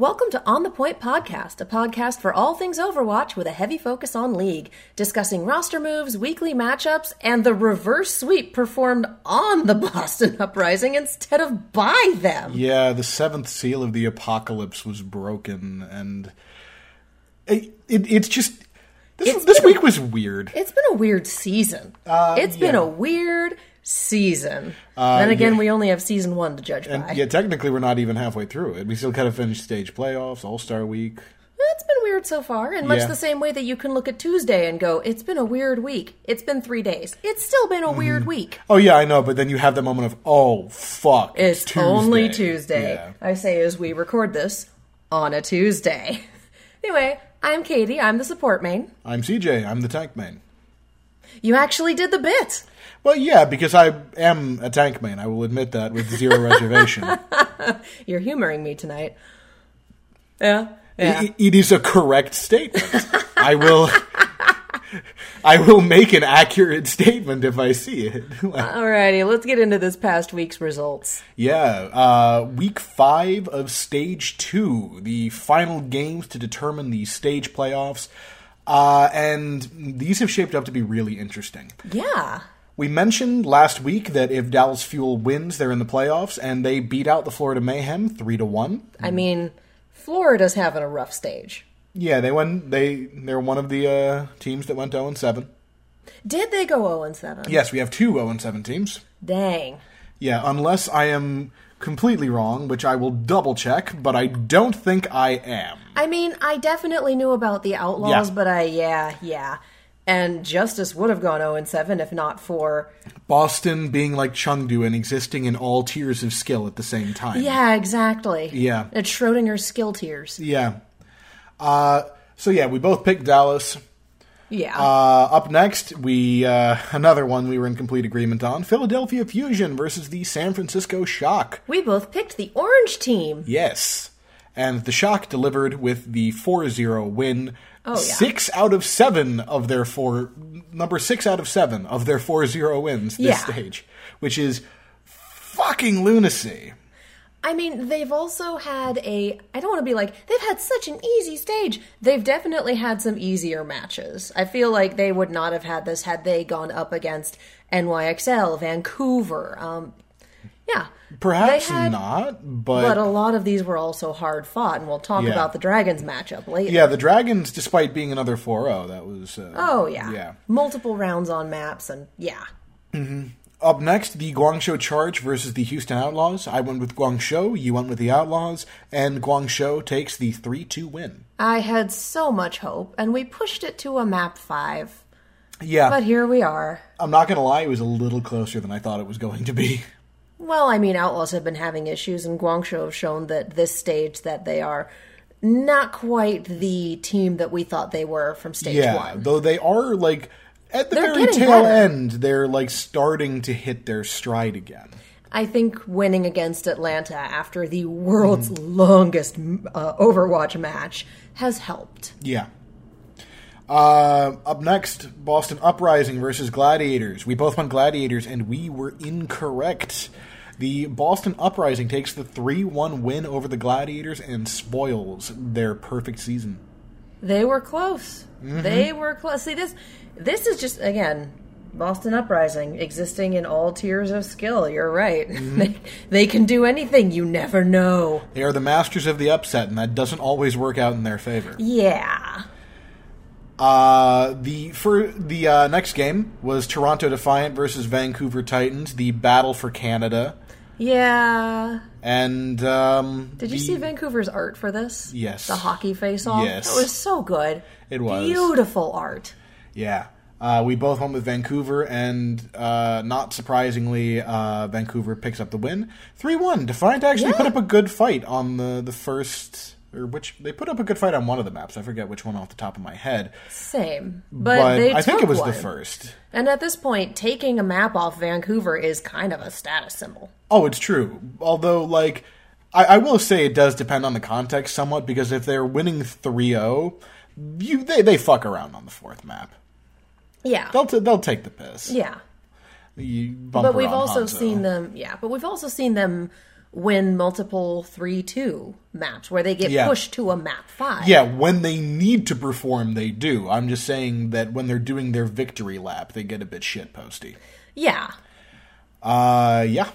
Welcome to On the Point Podcast, a podcast for all things Overwatch with a heavy focus on League, discussing roster moves, weekly matchups, and the reverse sweep performed on the Boston Uprising instead of by them. Yeah, the seventh seal of the apocalypse was broken, and it, it, it's just this, It's this a- week was weird. It's been a weird season. Uh, it's been a weird season. then again, yeah. we only have season one to judge by. And yeah, technically, we're not even halfway through it. We still kind of finished stage playoffs, All Star Week. It's been weird so far, in much Yeah. the same way that you can look at Tuesday and go, "It's been a weird week." It's been three days. It's still been a Mm-hmm. weird week. Oh yeah, I know, but then you have that moment of oh fuck, It's Tuesday. only Tuesday. Yeah. I say as we record this on a Tuesday. anyway, I'm Katie. I'm the support main. I'm CJ. I'm the tank main. You actually did the bit. Well, yeah, because I am a tank man. I will admit that with zero reservation. You're humoring me tonight. Yeah. Yeah. I- it is a correct statement. I will. I will make an accurate statement if I see it. Alrighty, let's get into this past week's results. yeah, uh, week five of stage two, the final games to determine the stage playoffs, uh, and these have shaped up to be really interesting. Yeah. We mentioned last week that if Dallas Fuel wins, they're in the playoffs, and they beat out the Florida Mayhem three to one. I mean, Florida's having a rough stage. Yeah, they won. They they're one of the uh, teams that went zero and seven. Did they go 0 and 7? Yes, we have two zero and seven teams. Dang. Yeah, unless I am completely wrong, which I will double check, but I don't think I am. I mean, I definitely knew about the Outlaws, Yeah. but I, yeah, yeah. And Justice would have gone 0 and 7 if not for. Boston being like Chengdu and existing in all tiers of skill at the same time. Yeah, exactly. Yeah. It's Schrodinger's skill tiers. Yeah. Uh, so yeah, we both picked Dallas. Yeah. Uh, up next, we uh, another one we were in complete agreement on: Philadelphia Fusion versus the San Francisco Shock. we both picked the orange team. Yes, and the Shock delivered with the 4-0 win. Oh, yeah. Six out of seven of their four, number six out of seven of their 4-0 wins this Yeah. stage, which is fucking lunacy. I mean, they've also had a. I don't want to be like, they've had such an easy stage. They've definitely had some easier matches. I feel like they would not have had this had they gone up against NYXL, Vancouver. Um, yeah. Perhaps had- not, But but, a lot of these were also hard fought, and we'll talk Yeah. about the Dragons matchup later. yeah, the Dragons, despite being another 4-0, that was. Uh, Oh, yeah. Yeah. Multiple rounds on maps, and yeah. Up next, the Guangzhou Charge versus the Houston Outlaws. I went with Guangzhou, you went with the Outlaws, and Guangzhou takes the 3 2 win. I had so much hope, and we pushed it to a map five. Yeah, But here we are. I'm not going to lie, it was a little closer than I thought it was going to be. Well, I mean, Outlaws have been having issues, and Guangzhou have shown that this stage that they are not quite the team that we thought they were from stage Yeah, one. though they are, like, at the They're very tail better. end, they're, like, starting to hit their stride again. I think winning against Atlanta after the world's longest uh, Overwatch match has helped. Yeah. Uh, up next, Boston Uprising versus Gladiators. We both went Gladiators, and we were incorrect. The Boston Uprising takes the 3 1 win over the Gladiators and spoils their perfect season. They were close. They were close. See this this is just again Boston Uprising existing in all tiers of skill. You're right. they, they can do anything. You never know. They are the masters of the upset, and that doesn't always work out in their favor. Yeah. Uh, the for the uh, next game was Toronto Defiant versus Vancouver Titans, the battle for Canada. Yeah. And um, Did you the- see Vancouver's art for this? Yes. The hockey face off? Yes. It was so good. It was. Beautiful art. Yeah. Uh, we both went with Vancouver, and uh, not surprisingly, uh, Vancouver picks up the win. 3 1. Defiant actually Yeah. put up a good fight on the, the first. Or which they put up a good fight on one of the maps. I forget which one off the top of my head, Same. But, but, they I think it was one. the first. And at this point, taking a map off Vancouver is kind of a status symbol. Oh, it's true. Although, like, I, I will say it does depend on the context somewhat because if they're winning 3-0, you they they fuck around on the fourth map. Yeah. They'll t- they'll take the piss. Yeah. But we've also Hanzo. seen them, yeah, but we've also seen them win multiple 3 2 maps where they get Yeah. pushed to a map 5. Yeah, when they need to perform, they do. I'm just saying that when they're doing their victory lap, they get a bit shitposty. Yeah. Uh, yeah.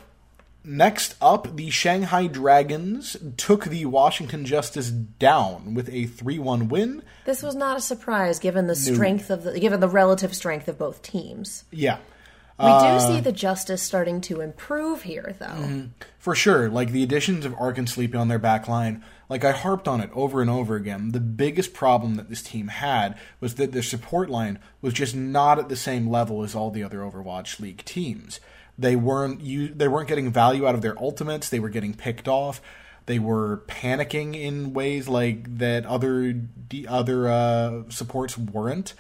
Next up, the Shanghai Dragons took the Washington Justice down with a 3 1 win. This was not a surprise given the strength of the given the relative strength of both teams. Yeah, We do see the justice starting to improve here though. for sure. Like the additions of Ark and Sleepy on their back line, like I harped on it over and over again. The biggest problem that this team had was that their support line was just not at the same level as all the other Overwatch League teams. They weren't you, they weren't getting value out of their ultimates. They were getting picked off. They were panicking in ways like that other the other uh, supports weren't.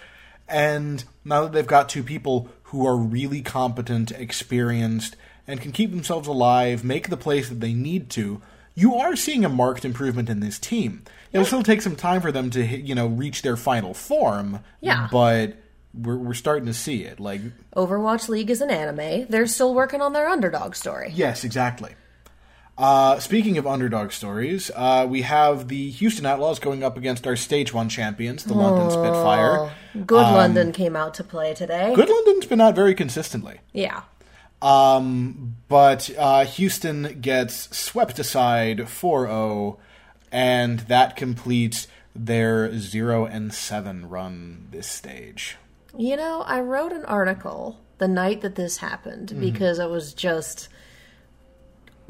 And now that they've got two people who are really competent, experienced, and can keep themselves alive, make the plays that they need to, you are seeing a marked improvement in this team. It'll still take some time for them to, you know, reach their final form. Yeah. But we're we're starting to see it. Like, Overwatch League is an anime. They're still working on their underdog story. yes, exactly. Uh, speaking of underdog stories, uh, we have the Houston Outlaws going up against our Stage One champions, the London Spitfire. Good London came out to play today. Good London's been out very consistently. Yeah. Um, but uh, Houston gets swept aside 4 0, and that completes their 0 and 7 run this stage. You know, I wrote an article the night that this happened Mm-hmm. because it was just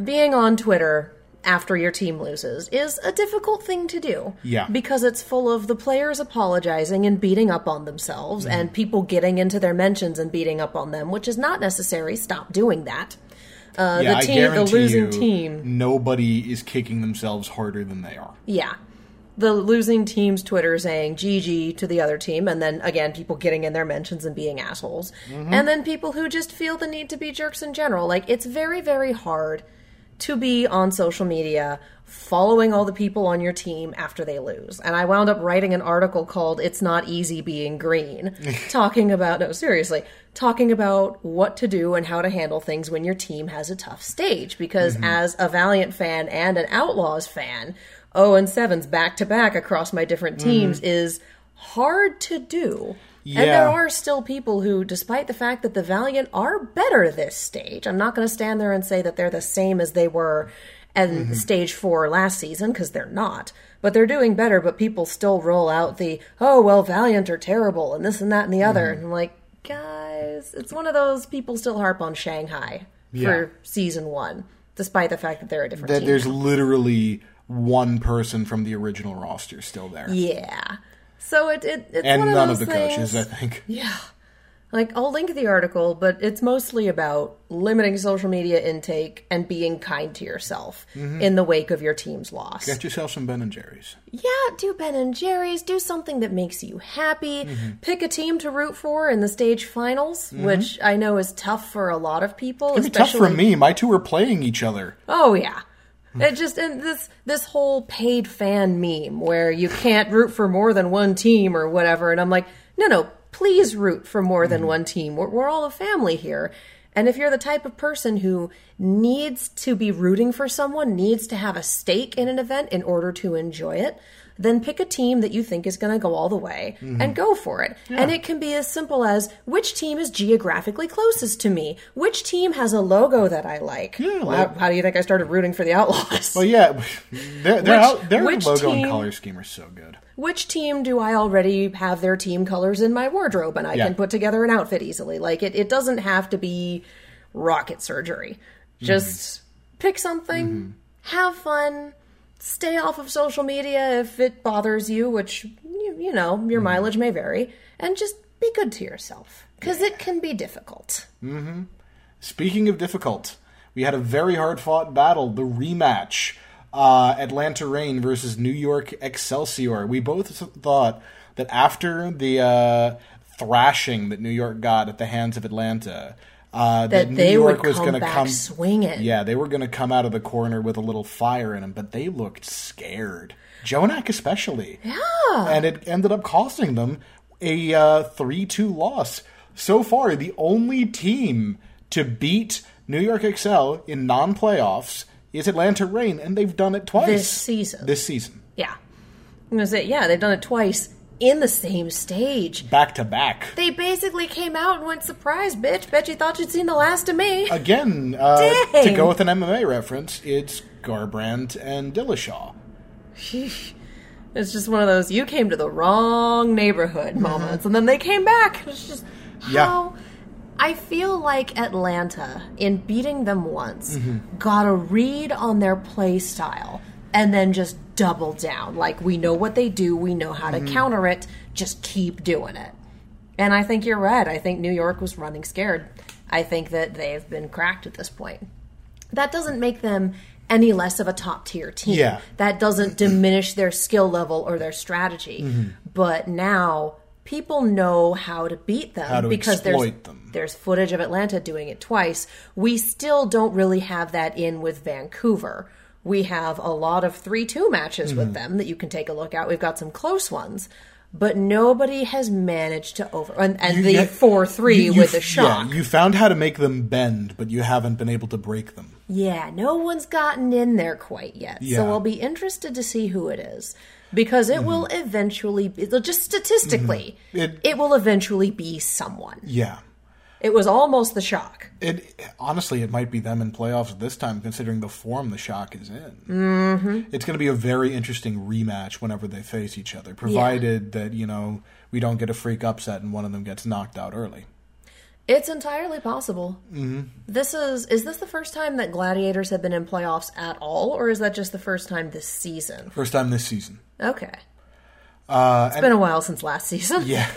being on Twitter after your team loses is a difficult thing to do. Yeah. Because it's full of the players apologizing and beating up on themselves Mm-hmm. and people getting into their mentions and beating up on them, which is not necessary. Stop doing that. Uh, yeah, the team, the losing you, team nobody is kicking themselves harder than they are. Yeah. The losing team's Twitter saying GG to the other team, and then again, people getting in their mentions and being assholes. And then people who just feel the need to be jerks in general. Like, it's very, very hard to be on social media following all the people on your team after they lose. And I wound up writing an article called It's Not Easy Being Green, talking about, no, seriously, talking about what to do and how to handle things when your team has a tough stage. Because mm-hmm. as a Valiant fan and an Outlaws fan, 0 and 7s back to back across my different mm-hmm. teams is hard to do. And there are still people who, despite the fact that the Valiant are better this stage, I'm not going to stand there and say that they're the same as they were in mm-hmm. stage four last season, because they're not. But they're doing better, but people still roll out the, oh, well, Valiant are terrible, and this and that and the other. Mm-hmm. And I'm like, guys, it's one of those people still harp on Shanghai Yeah. for season one, despite the fact that they're a different That team. there's literally one person from the original roster still there. Yeah. So it, it it's and one of none those of the things. coaches, I think. Yeah. Like I'll link the article, but it's mostly about limiting social media intake and being kind to yourself mm-hmm. in the wake of your team's loss. Get yourself some Ben and Jerry's. Yeah, do Ben and Jerry's, do something that makes you happy. Mm-hmm. Pick a team to root for in the stage finals, mm-hmm. which I know is tough for a lot of people. It'd be tough for me. My two are playing each other. Oh yeah. It just and this this whole paid fan meme where you can't root for more than one team or whatever, and I'm like, no, no, please root for more than mm-hmm. one team. We're, we're all a family here. And if you're the type of person who needs to be rooting for someone, needs to have a stake in an event in order to enjoy it, then pick a team that you think is going to go all the way mm-hmm. and go for it. And it can be as simple as which team is geographically closest to me? Which team has a logo that I like? Yeah, Well, like- how, how do you think I started rooting for the Outlaws? Well, yeah, their their, Which- out, their logo team- and color scheme are so good. Which team do I already have their team colors in my wardrobe and I Yeah. can put together an outfit easily? Like it, it doesn't have to be rocket surgery. Mm-hmm. Just pick something, mm-hmm. have fun, stay off of social media if it bothers you, which you, you know, your mileage may vary, and just be good to yourself because it can be difficult. Mm-hmm. Speaking of difficult, we had a very hard fought battle, the rematch. Uh, Atlanta Reign versus New York Excelsior. We both thought that after the uh, thrashing that New York got at the hands of Atlanta, uh, That New they York would was gonna back come swinging. Yeah, they were going to come out of the corner with a little fire in them, but they looked scared. Jonak especially. Yeah. And it ended up costing them a uh, 3-2 loss. So far, the only team to beat New York Excel in non-playoffs is Atlanta Reign, and they've done it twice This season. This season, Yeah. I'm gonna say, yeah, they've done it twice in the same stage. back to back. They basically came out and went, surprise, bitch. Bet you thought you'd seen the last of me. Again, uh, to go with an MMA reference, it's Garbrandt and Dillashaw. It's just one of those you came to the wrong neighborhood moments, and then they came back. It's just Yeah. how I feel like Atlanta, in beating them once, got a read on their play style and then just doubled down. Like we know what they do, we know how to counter it. Just keep doing it. And I think you're right. I think New York was running scared. I think that they've been cracked at this point. That doesn't make them any less of a top tier team. Yeah. That doesn't diminish their skill level or their strategy. Mm-hmm. But now people know how to beat them to because there's them. there's footage of Atlanta doing it twice. We still don't really have that in with Vancouver. We have a lot of 3 2 matches Mm-hmm. with them that you can take a look at. We've got some close ones, but nobody has managed to over. And, and You the get- 4 3 you- you with f- shock. Yeah, you found how to make them bend, but you haven't been able to break them. Yeah, no one's gotten in there quite yet. Yeah. Mm-hmm. So I'll be interested to see who it is. Because it will eventually, it'll just statistically, It- it will eventually be someone. Yeah. It was almost the shock. It honestly, it might be them in playoffs this time, considering the form the Shock is in. Mm-hmm. It's going to be a very interesting rematch whenever they face each other, provided that you know we don't get a freak upset and one of them gets knocked out early. It's entirely possible. Mm-hmm. This is is this the first time that Gladiators have been in playoffs at all, or is that just the first time this season? First time this season. Okay, Uh, it's been a while since last season. Yeah.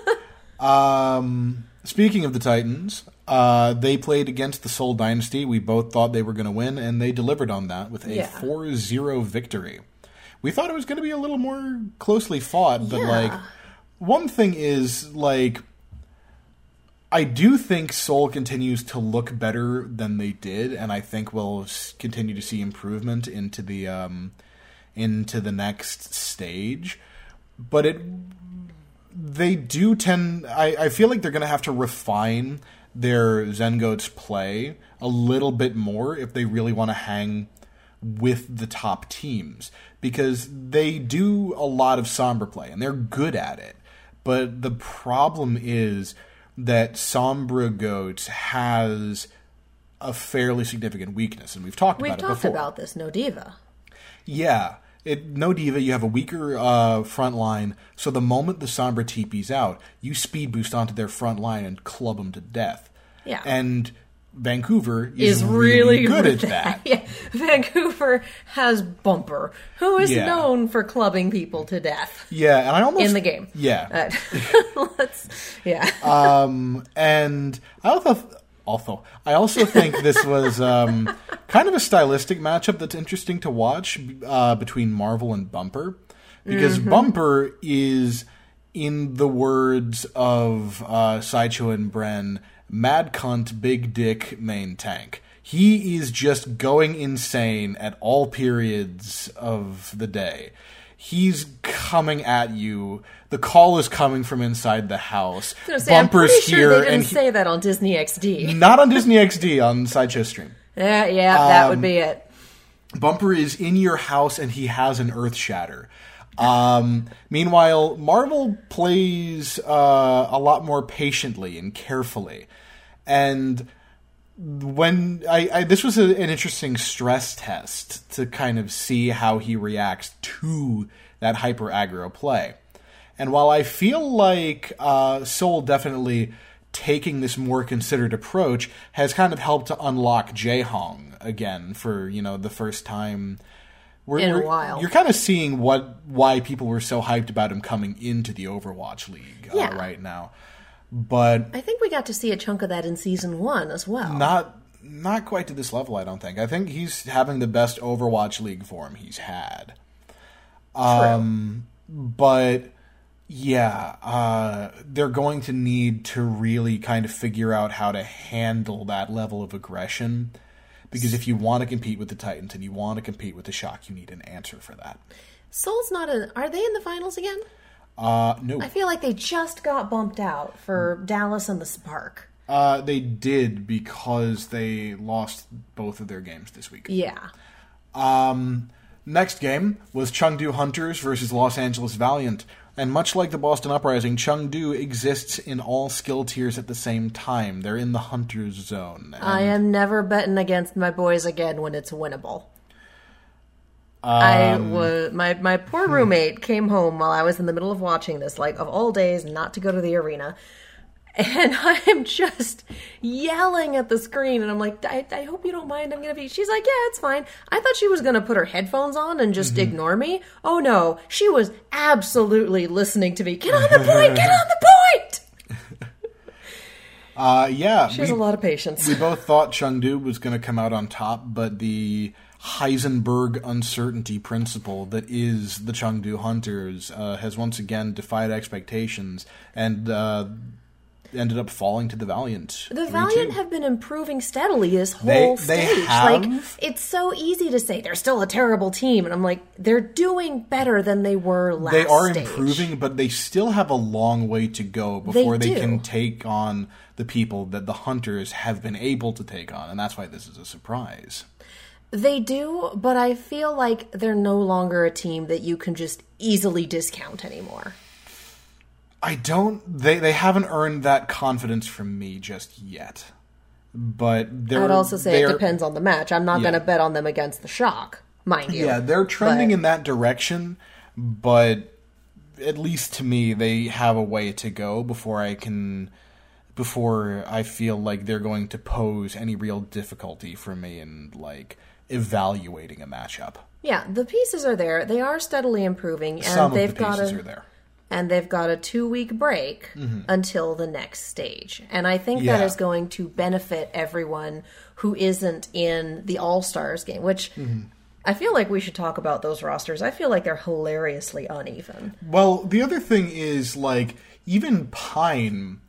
um, speaking of the Titans, uh, they played against the Seoul Dynasty. We both thought they were going to win, and they delivered on that with a Yeah. 4 0 victory. We thought it was going to be a little more closely fought, but Yeah. like, one thing is, like, I do think Soul continues to look better than they did, and I think we'll continue to see improvement into the um, into the next stage. But it they do tend. I, I feel like they're going to have to refine their Zengoats play a little bit more if they really want to hang with the top teams because they do a lot of Sombra play and they're good at it. But the problem is that Sombra Goats has a fairly significant weakness, and we've talked We've about it before. We've talked about this. No D.Va. Yeah. It, no D.Va, you have a weaker uh, front line, so the moment the Sombra TP's out, you speed boost onto their front line and club them to death. Yeah. And Vancouver is, is really good at with that. Yeah, Vancouver has Bumper, who is Yeah. known for clubbing people to death Yeah, and I almost in the game. Yeah, Uh, let's, yeah. um, and I also, also, I also think this was um, kind of a stylistic matchup that's interesting to watch uh, between Marvel and Bumper, because Bumper is, in the words of uh, Sideshow and Bren, mad cunt, big dick, main tank. He is just going insane at all periods of the day. He's coming at you. The call is coming from inside the house. I was gonna say, Bumper's sure here, they didn't and he- say that on Disney XD. not on Disney XD on Sideshow Stream. Yeah, yeah, that Um, would be it. Bumper is in your house and he has an Earth Shatter. Um, meanwhile, Marvel plays uh, a lot more patiently and carefully, and when I, I this was a, an interesting stress test to kind of see how he reacts to that hyper aggro play. And while I feel like uh, Seoul definitely taking this more considered approach has kind of helped to unlock Hong again for you know the first time we're, In a while. You're kind of seeing what why people were so hyped about him coming into the Overwatch League uh, right now, but I think we got to see a chunk of that in season one as well. not not quite to this level. I don't think. I think he's having the best Overwatch League form he's had. Um, but yeah, uh, they're going to need to really kind of figure out how to handle that level of aggression. Because if you want to compete with the Titans and you want to compete with the Shock, you need an answer for that. Seoul's not in. Are they in the finals again? Uh, no. I feel like they just got bumped out for Dallas and the Spark. Uh, they did because they lost both of their games this week. Yeah. Um, next game was Chengdu Hunters versus Los Angeles Valiant. And much like the Boston Uprising, Chengdu exists in all skill tiers at the same time. They're in the Hunters zone. I am never betting against my boys again when it's winnable. I um, was my my poor hmm. roommate came home while I was in the middle of watching this, like of all days, not to go to the arena. And I'm just yelling at the screen, and I'm like, I, I hope you don't mind. I'm gonna be. She's like, Yeah, it's fine. I thought she was gonna put her headphones on and just mm-hmm. ignore me. Oh no, she was absolutely listening to me. Get on the point. Get on the point. uh, yeah, She has a lot of patience. we both thought Chengdu was going to come out on top, but the Heisenberg uncertainty principle that is the Chengdu Hunters uh, has once again defied expectations and uh, ended up falling to the Valiant. The 3-2. Valiant have been improving steadily this whole they stage. have. Like it's so easy to say they're still a terrible team, and I'm like, they're doing better than they were last. they are stage. improving, but they still have a long way to go before they, do. can take on the people that the Hunters have been able to take on, and that's why this is a surprise. They do, but I feel like they're no longer a team that you can just easily discount anymore. I don't. They they haven't earned that confidence from me just yet. But they're. I'd also say it depends on the match. I'm not Yeah. going to bet on them against the Shock, mind you. Yeah, they're trending But- in that direction, but at least to me, they have a way to go before I can. Before I feel like they're going to pose any real difficulty for me and like evaluating a matchup. Yeah, the pieces are there. They are steadily improving, and Some they've of the got pieces a are there. and they've got a two week break until the next stage. And I think that Mm-hmm. Yeah. is going to benefit everyone who isn't in the All Stars game, which Mm-hmm. I feel like we should talk about those rosters. I feel like they're hilariously uneven. Well, the other thing is like even Pine,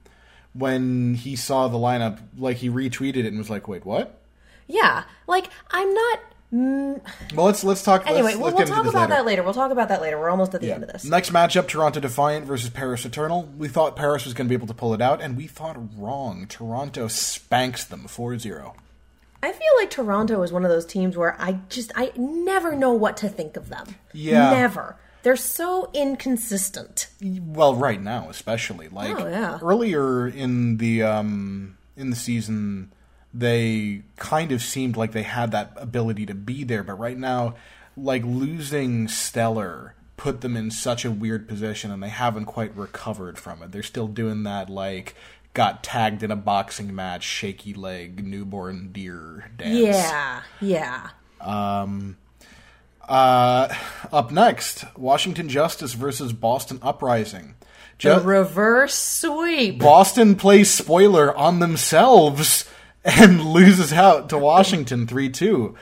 when he saw the lineup, like he retweeted it and was like, "Wait, what?" Yeah, like I'm not. Mm, Well, let's let's talk. Anyway, let's, we'll, let's we'll talk about later. that later. We'll talk about that later. We're almost at the end of this. Next matchup: Toronto Defiant versus Paris Eternal. We thought Paris was going to be able to pull it out, and we thought wrong. Toronto spanks them 4-0. I feel like Toronto is one of those teams where I just I never know what to think of them. Yeah. never. They're so inconsistent. Well, right now, especially like Oh, yeah. earlier in the um in the season, they kind of seemed like they had that ability to be there, but right now, like losing Stellar put them in such a weird position, and they haven't quite recovered from it. They're still doing that like got tagged in a boxing match, shaky leg, newborn deer dance. Yeah, yeah. Um,. Uh, up next, Washington Justice versus Boston Uprising. The reverse sweep. Boston plays spoiler on themselves and loses out to Washington 3 2.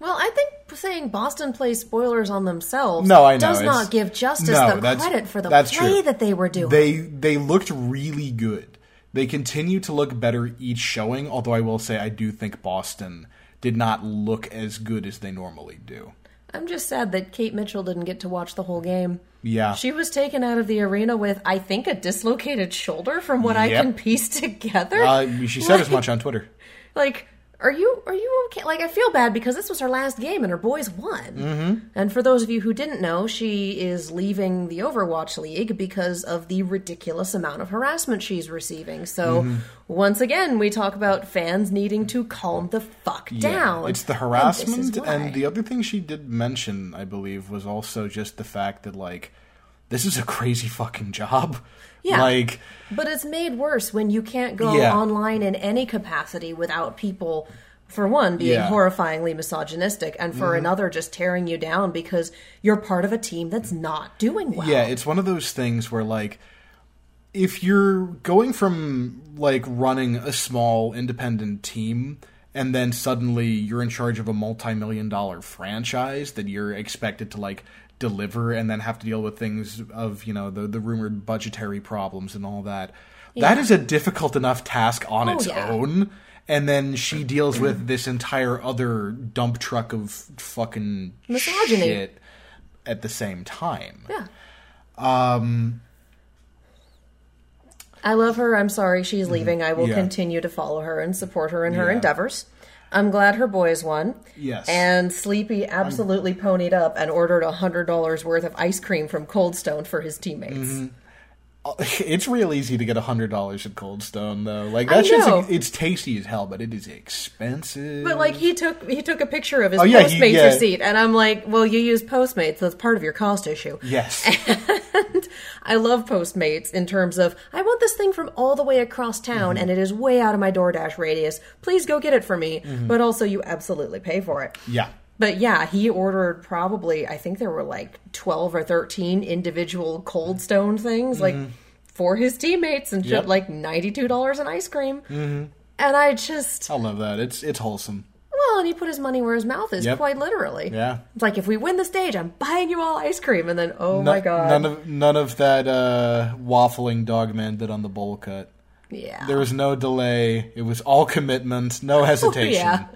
Well, I think saying Boston plays spoilers on themselves No, I know, does it's- not give Justice No, the credit for the that's play true. that they were doing. They they looked really good. They continue to look better each showing, although I will say I do think Boston did not look as good as they normally do. I'm just sad that Kate Mitchell didn't get to watch the whole game. Yeah. She was taken out of the arena with, I think, a dislocated shoulder from what I can piece together. Uh, she said as much on Twitter. Like are you are you okay like i feel bad because this was her last game and her boys won mm-hmm. and for those of you who didn't know she is leaving the overwatch league because of the ridiculous amount of harassment she's receiving so Mm-hmm. once again we talk about fans needing to calm the fuck down It's the And harassment, why. and, the other thing she did mention, I believe, was also just the fact that like this is a crazy fucking job. Yeah. Like But it's made worse when you can't go Yeah. online in any capacity without people, for one, being Yeah. Mm-hmm. horrifyingly misogynistic, and for another, just tearing you down because you're part of a team that's not doing well. Yeah, it's one of those things where like if you're going from like running a small independent team and then suddenly you're in charge of a multi-million dollar franchise that you're expected to like deliver and then have to deal with things of, you know, the the rumored budgetary problems and all that. That Yeah. is a difficult enough task on Oh, its yeah. own. And then she deals with this entire other dump truck of fucking Misogyny. shit at the same time. Yeah. Um, I love her. I'm sorry she's leaving. I will Mm-hmm. Yeah. continue to follow her and support her in her endeavors. I'm glad her boys won. Yes. And Sleepy absolutely ponied up and ordered $100 worth of ice cream from Cold Stone for his teammates. Mm-hmm. It's real easy to get hundred dollars at Cold Stone though. Like that's just it's tasty as hell, but it is expensive. But like he took he took a picture of his Oh, yeah, he- Postmates yeah. receipt, and I'm like, well, you use Postmates, that's part of your cost issue. yes, And I love Postmates in terms of I want this thing from all the way across town, Mm-hmm. and it is way out of my DoorDash radius. Please go get it for me. Mm-hmm. But also, you absolutely pay for it. yeah, But yeah, he ordered probably I think there were like twelve or thirteen individual Cold Stone things like for his teammates, and Mm-hmm. Yep. like ninety two dollars in ice cream. Mm-hmm. And I just I love that. It's it's wholesome. well, and he put his money where his mouth is, Yep. quite literally. Yeah. It's like if we win the stage, I'm buying you all ice cream, and then oh No- my god, None of none of that uh, waffling dogman did on the bowl cut. yeah, There was no delay. It was all commitment, no hesitation. Oh, yeah.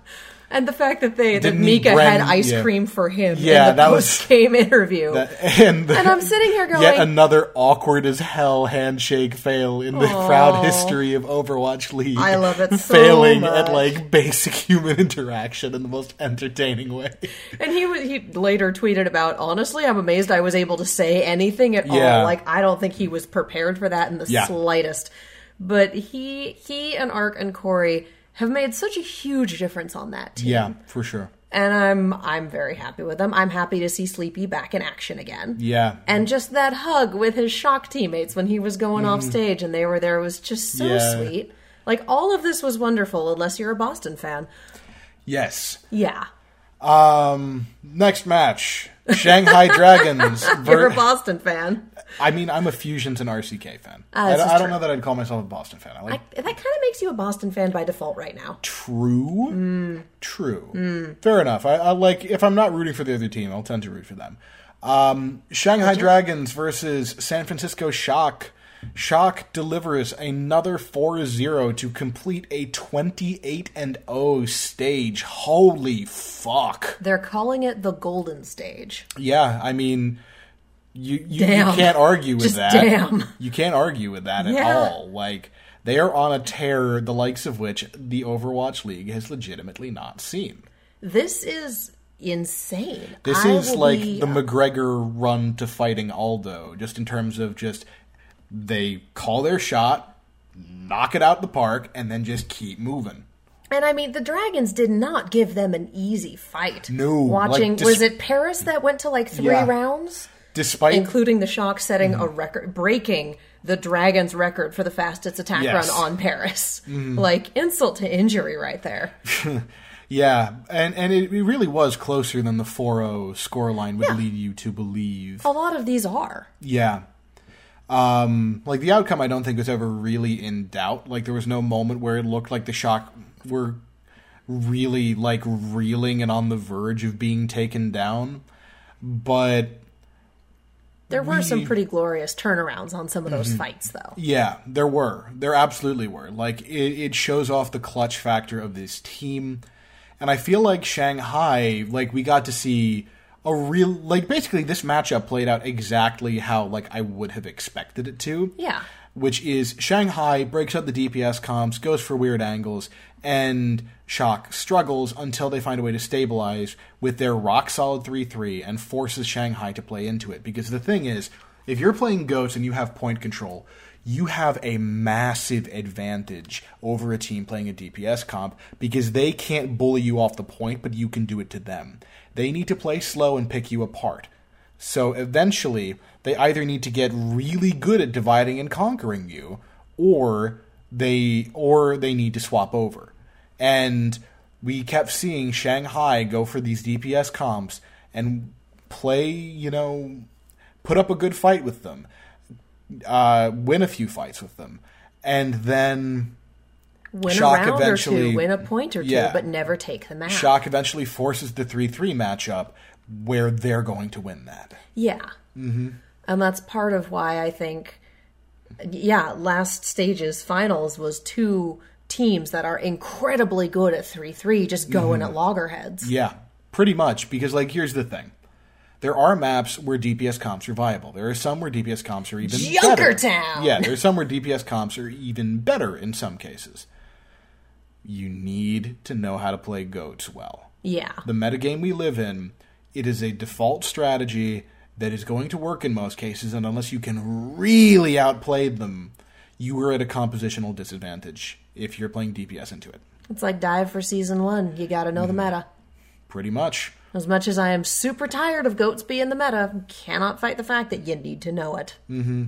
And the fact that they that Didn't he Mika had ice yeah. cream for him Yeah, in the that was- post game interview. That- and, the- and I'm sitting here going, yet another awkward as hell handshake fail in the proud history of Overwatch League. I love it so Failing much. at like basic human interaction in the most entertaining way. and he was, he later tweeted about, honestly, I'm amazed I was able to say anything at Yeah. all. Like I don't think he was prepared for that in the Yeah. slightest. But he he and Ark and Corey have made such a huge difference on that team. Yeah, for sure. and I'm I'm very happy with them. I'm happy to see Sleepy back in action again. Yeah. And just that hug with his shock teammates when he was going off stage and they were there was just so Mm. Yeah. sweet. Like all of this was wonderful unless you're a Boston fan. Yes. Yeah. Um next match. Shanghai Dragons. You're a Boston fan. I mean, I'm a Fusions and RCK fan. Ah, I, don't- I don't true. know that I'd call myself a Boston fan. I like I, that kind of makes you a Boston fan by default right now. True. Mm. True. Fair enough. I, I like if I'm not rooting for the other team, I'll tend to root for them. Um, Shanghai Dragons versus San Francisco Shock. Shock delivers another 4-0 to complete a 28 and 0 stage. Holy fuck. They're calling it the Golden Stage. Yeah, I mean you you, you can't argue with Just that. damn. You can't argue with that at Yeah. all. Like they are on a tear the likes of which the Overwatch League has legitimately not seen. This is insane. This I is like be- the McGregor run to fighting Aldo, just in terms of just they call their shot, knock it out the park, and then just keep moving. And I mean, the Dragons did not give them an easy fight. No, like, Watching, dis- was it Paris that went to like three Yeah. rounds? Despite Including the shock setting Mm-hmm. a record, breaking the Dragons record for the fastest attack Yes. Mm-hmm. run on Paris. Like, insult to injury right there. yeah, and and it, it really was closer than the 4-0 scoreline would Yeah. lead you to believe. A lot of these are. Yeah. Um, like the outcome, I don't think was ever really in doubt. Like there was no moment where it looked like the shock were really like reeling and on the verge of being taken down. But There were some pretty glorious turnarounds on some of Mm-hmm. those fights, though. yeah, there were. There absolutely were. Like it, it shows off the clutch factor of this team, and I feel like Shanghai, like we got to see a real like basically this matchup played out exactly how like I would have expected it to. Yeah. which is Shanghai breaks out the DPS comps, goes for weird angles, and Shock struggles until they find a way to stabilize with their rock solid 3 3 and forces Shanghai to play into it. Because the thing is, if you're playing Goats and you have point control, you have a massive advantage over a team playing a DPS comp because they can't bully you off the point, but you can do it to them. They need to play slow and pick you apart. So eventually, they either need to get really good at dividing and conquering you, or they or they need to swap over. And we kept seeing Shanghai go for these DPS comps and play, you know, put up a good fight with them, uh, win a few fights with them, and then Win Shock a round or eventually- two, win a point or two, Yeah. but never take the match. Shock eventually forces the 3 3 matchup where they're going to win that. Yeah. Mm-hmm. And that's part of why I think, yeah, last stage's finals was two teams that are incredibly good at 3 3, just going Mm-hmm. at loggerheads. Yeah, pretty much. Because, like, here's the thing there are maps where DPS comps are viable. There are some where DPS comps are even better. Junkertown! Yeah, there's some where DPS comps are even better in some cases. You need to know how to play goats well. Yeah. The metagame we live in, it is a default strategy that is going to work in most cases, and unless you can really outplay them, you are at a compositional disadvantage if you're playing DPS into it. It's like dive for season one. You gotta know the mm-hmm. meta. Pretty much. As much as I am super tired of goats being the meta, cannot fight the fact that you need to know it. Mm-hmm.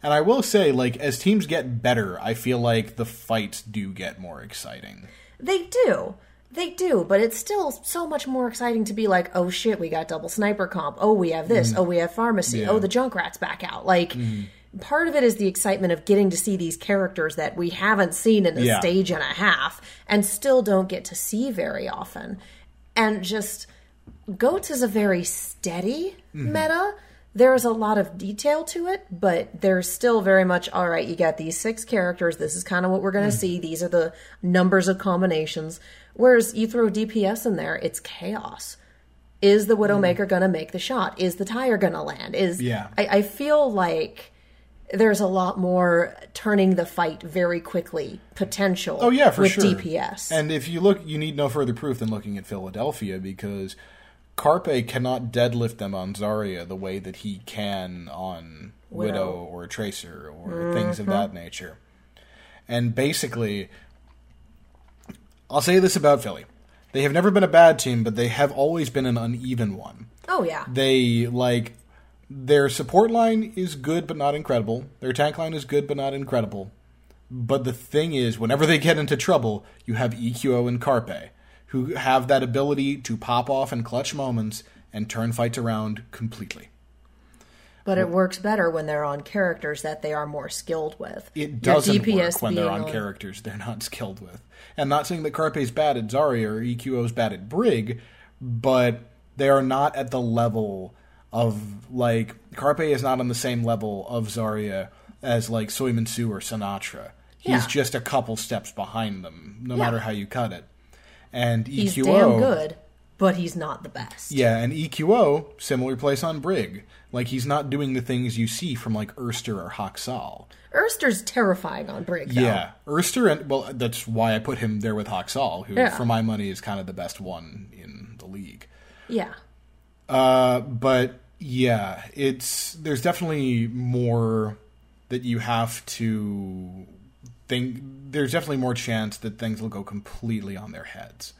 And I will say, like, as teams get better, I feel like the fights do get more exciting. They do. They do, but it's still so much more exciting to be like, oh shit, we got double sniper comp. Oh, we have this. Mm-hmm. Oh, we have Pharmercy. Oh, yeah. Oh, the Junkrat's back out. Like, mm-hmm. Part of it is the excitement of getting to see these characters that we haven't seen in a Yeah. stage and a half and still don't get to see very often. And just, Goats is a very steady mm-hmm. meta. There's a lot of detail to it, but there's still very much all right. You got these six characters. This is kind of what we're going to mm. see. These are the numbers of combinations. Whereas you throw DPS in there, it's chaos. Is the mm-hmm. Widowmaker going to make the shot? Is the tire going to land? Is Yeah. I, I feel like there's a lot more turning the fight very quickly potential. Oh yeah, for with sure. DPS. And if you look, you need no further proof than looking at Philadelphia because Carpe cannot deadlift them on Zarya the way that he can on Widow, Widow. or Tracer or mm-hmm. things of that nature. And basically, I'll say this about Philly: they have never been a bad team, but they have always been an uneven one. oh yeah, They like their support line is good but not incredible. Their tank line is good but not incredible. But the thing is, whenever they get into trouble, you have EQO and Carpe, who have that ability to pop off in clutch moments and turn fights around completely. but it works better when they're on characters that they are more skilled with. It doesn't work when they're being on characters they're not skilled with. And not saying that Carpe's bad at Zarya or EQO's bad at Brig, but they are not at the level of like Carpe is not on the same level of Zarya as like Soyman Su or Sinatraa. He's Yeah. just a couple steps behind them, no Yeah. matter how you cut it. And EQO He's damn good, but he's not the best. yeah, and EQO, similar place on Brig. Like he's not doing the things you see from like Erster or Haxal. Erster's terrifying on Brig. Though. Yeah, Erster, and well, that's why I put him there with Haxal, who, Yeah. for my money, is kind of the best one in the league. yeah. Uh, but yeah, it's there's definitely more that you have to think. There's definitely more chance that things will go completely on their heads.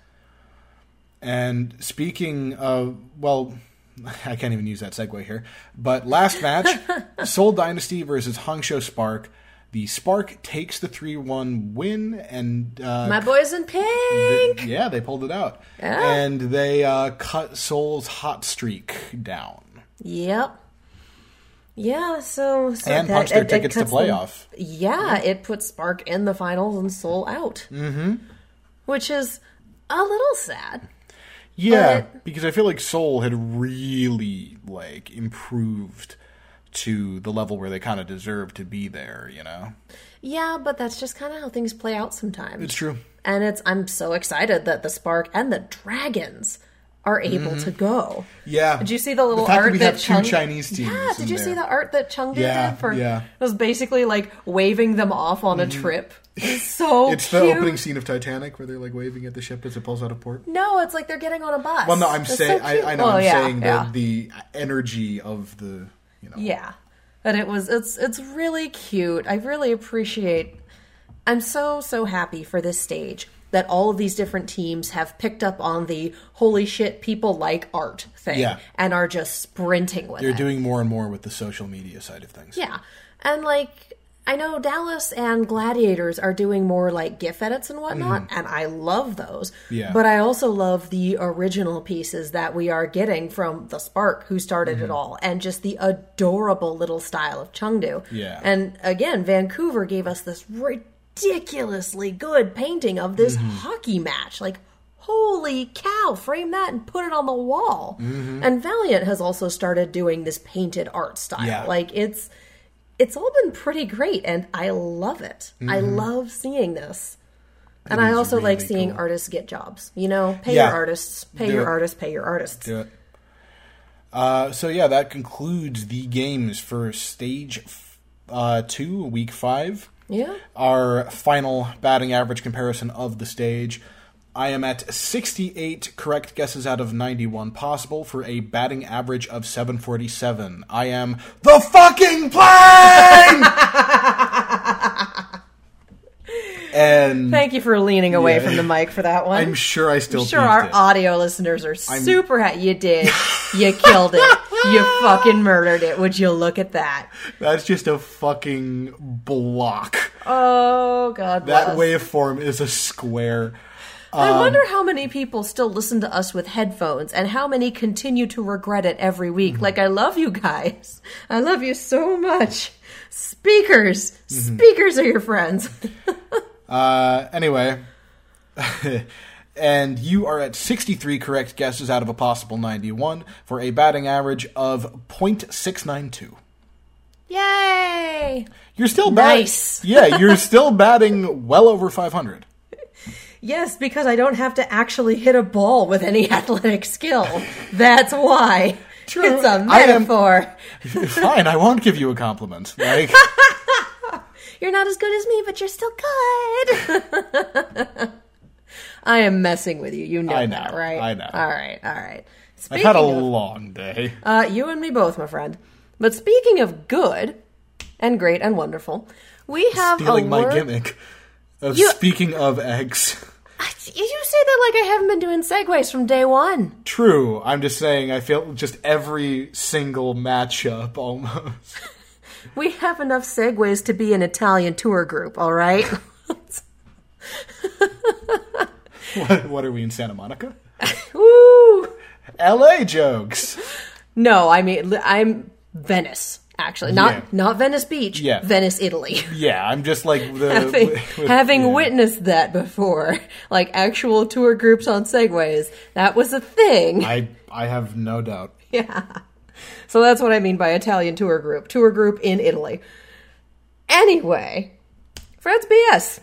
And speaking of, well, I can't even use that segue here. But last match, Seoul Dynasty versus Hangzhou Spark. The Spark takes the three-one win, and uh, My boys in pink. th- yeah, they pulled it out, Yeah. and they uh, cut Seoul's hot streak down Yep. Yeah, so, so and that- punched their it- it tickets to cuts them- playoff. Yeah, it puts Spark in the finals and Seoul out. Mm-hmm. Which is a little sad. Yeah, But- because I feel like Seoul had really like improved to the level where they kind of deserve to be there. You know, Yeah, but that's just kind of how things play out sometimes. it's true. and it's I'm so excited that the Spark and the Dragons are able mm-hmm. to go. Yeah. Did you see the little fact art that we have two Chung- Chinese teams? Yeah, did you see the art that Chung Yeah, did for? yeah. It was basically like waving them off on a mm. trip. It's so It's cute. the opening scene of Titanic where they're like waving at the ship as it pulls out of port. No, it's like they're getting on a bus. Well, no, I'm saying so I. I know Oh, I'm yeah, saying yeah. that the energy of the you know Yeah. But it was it's it's really cute. I really appreciate I'm so so happy for this stage that all of these different teams have picked up on the holy shit people like art thing Yeah. and are just sprinting with they're it. doing more and more with the social media side of things. yeah. And like I know Dallas and Gladiators are doing more like GIF edits and whatnot, and I love those. Mm-hmm. Yeah. But I also love the original pieces that we are getting from the Spark, who started Mm-hmm. it all, and just the adorable little style of Chengdu. Yeah. And again, Vancouver gave us this ridiculously good painting of this Mm-hmm. hockey match. Like, holy cow, frame that and put it on the wall. Mm-hmm. And Valiant has also started doing this painted art style. Yeah. Like, it's it's all been pretty great and I love it. I love seeing this. And I Mm-hmm. also like seeing cool. artists get jobs. You know, pay Yeah. your artists, pay Do your it. artists, pay your artists. Do it. Uh, so yeah, that concludes the games for stage uh, two, week five. Yeah. Our final batting average comparison of the stage. I am at 68 correct guesses out of 91 possible for a batting average of 747. I am the fucking plane! and Thank you for leaning away Yeah. from the mic for that one. I'm sure I still I'm sure our it. audio listeners are super happy. You did. You killed it. You fucking murdered it. Would you look at that? That's just a fucking block. Oh, God bless. That waveform is a square. I Um, wonder how many people still listen to us with headphones and how many continue to regret it every week. Mm-hmm. Like, I love you guys. I love you so much. Speakers. Mm-hmm. Speakers are your friends. Uh, anyway, and you are at 63 correct guesses out of a possible 91 for a batting average of .692. Yay! You're still batting. Nice. yeah, you're still batting well over 500. Yes, because I don't have to actually hit a ball with any athletic skill. That's why. True. It's a I am- metaphor. Fine, I won't give you a compliment. Like, You're not as good as me, but you're still good. I am messing with you. You know, I know, that, right? I know. All right, all right. I've Speaking had a of, long day. uh, you and me both, my friend. But speaking of good and great and wonderful, we have Stealing a my word. gimmick of You- speaking of eggs. You say that like I haven't been doing segues from day one. True. I'm just saying, I feel just every single matchup almost. We have enough segues to be an Italian tour group. All right. what, what are we in Santa Monica? Woo! LA jokes. No, I mean I'm Venice. Actually, not Yeah. not Venice Beach. Yeah. Venice, Italy. Yeah, I'm just like the having, with- having yeah. witnessed that before, like actual tour groups on segways, that was a thing. I I have no doubt. Yeah. So that's what I mean by Italian tour group. Tour group in Italy. Anyway, Fred's BS.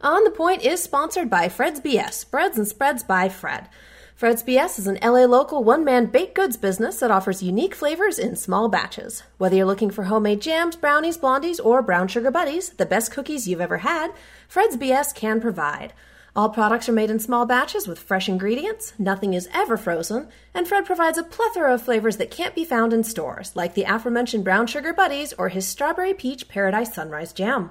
On the Point is sponsored by Fred's BS, Breads and Spreads by Fred. Fred's BS is an LA local one man baked goods business that offers unique flavors in small batches. Whether you're looking for homemade jams, brownies, blondies, or brown sugar buddies, the best cookies you've ever had, Fred's BS can provide. All products are made in small batches with fresh ingredients, nothing is ever frozen, and Fred provides a plethora of flavors that can't be found in stores, like the aforementioned brown sugar buddies or his strawberry peach paradise sunrise jam.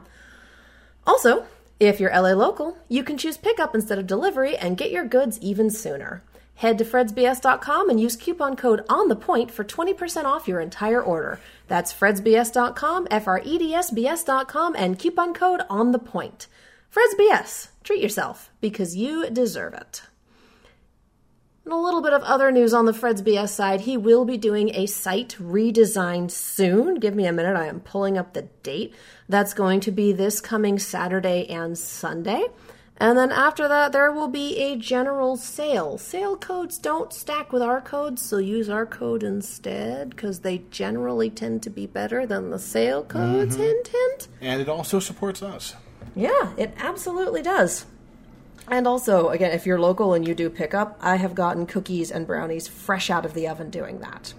Also, if you're LA local, you can choose pickup instead of delivery and get your goods even sooner. Head to fredsbs.com and use coupon code on the point for 20% off your entire order. That's fredsbs.com, F R E D S B S.com, and coupon code on the point. Fred's BS. Treat yourself because you deserve it. And a little bit of other news on the Fred's BS side. He will be doing a site redesign soon. Give me a minute. I am pulling up the date. That's going to be this coming Saturday and Sunday. And then after that, there will be a general sale. Sale codes don't stack with our codes, so use our code instead because they generally tend to be better than the sale codes. Mm-hmm. Hint, hint. And it also supports us. Yeah, it absolutely does. And also, again, if you're local and you do pick up, I have gotten cookies and brownies fresh out of the oven doing that.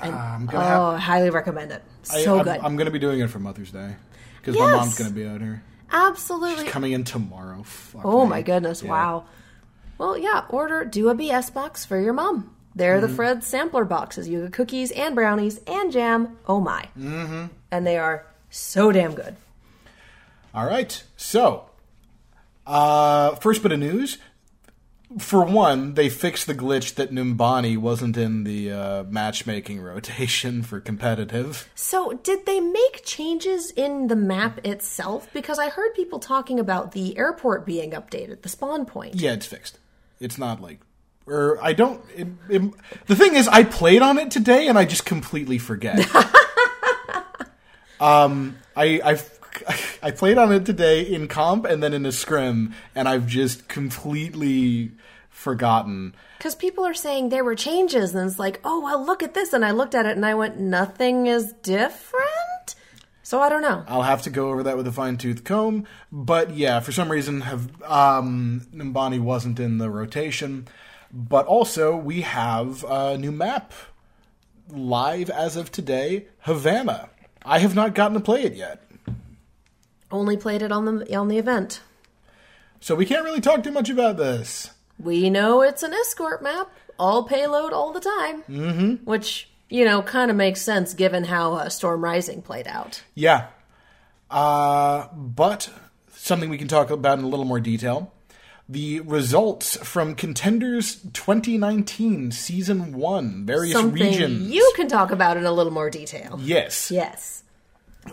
I'm Oh, gonna have. Highly recommend it. So I'm, good. I'm gonna be doing it for Mother's Day because my mom's gonna be out here. Absolutely. She's Coming in tomorrow. Fuck Oh me. my goodness, Yeah. wow. Well, yeah, order, do a BS box for your mom. They're Mm-hmm. the Fred sampler boxes. You get cookies and brownies and jam. Oh my. Mm-hmm. And they are so damn good. All right. So, uh, first bit of news. For one, they fixed the glitch that Numbani wasn't in the uh, matchmaking rotation for competitive. So, did they make changes in the map itself? Because I heard people talking about the airport being updated, the spawn point. Yeah, it's fixed. It's not like, or I don't. It, it- the thing is, I played on it today and I just completely forget. um, I I I played on it today in comp and then in a scrim, and I've just completely forgotten. Because people are saying there were changes, and it's like, oh, well, look at this. And I looked at it and I went, nothing is different? So I don't know. I'll have to go over that with a fine tooth comb. But yeah, for some reason, have um, Numbani wasn't in the rotation. But also, we have a new map live as of today Havana. I have not gotten to play it yet. Only played it on the on the event. So we can't really talk too much about this. We know it's an escort map, all payload all the time. Mm-hmm. Which, you know, kind of makes sense given how uh, Storm Rising played out. Yeah. Uh, but something we can talk about in a little more detail. The results from Contenders 2019 Season 1, various Something regions. you can talk about in a little more detail. yes. Yes.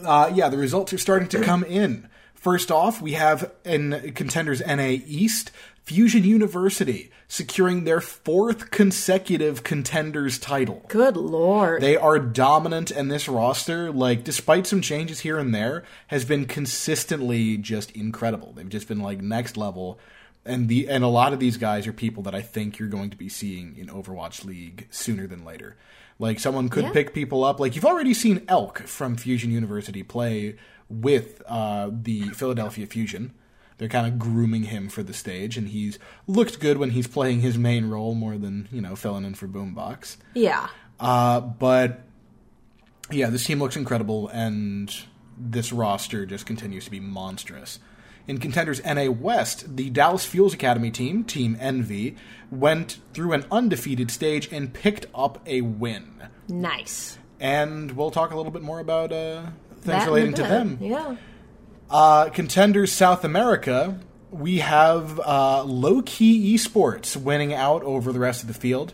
Uh, yeah, the results are starting to come in. First off, we have in Contenders NA East, Fusion University securing their fourth consecutive Contenders title. Good lord. They are dominant, and this roster, like, despite some changes here and there, has been consistently just incredible. They've just been like next level, and the and a lot of these guys are people that I think you're going to be seeing in Overwatch League sooner than later. Like, someone could Yeah. pick people up. Like, you've already seen Elk from Fusion University play with uh, the Philadelphia Fusion. They're kind of grooming him for the stage, and he's looked good when he's playing his main role more than you know filling in for Boombox. yeah. Uh, but yeah, this team looks incredible, and this roster just continues to be monstrous. In contenders NA West, the Dallas Fuels Academy team, Team Envy, went through an undefeated stage and picked up a win. Nice. And we'll talk a little bit more about uh, things That relating to them. Yeah. Uh, contenders South America, we have uh, Lowkey Esports winning out over the rest of the field.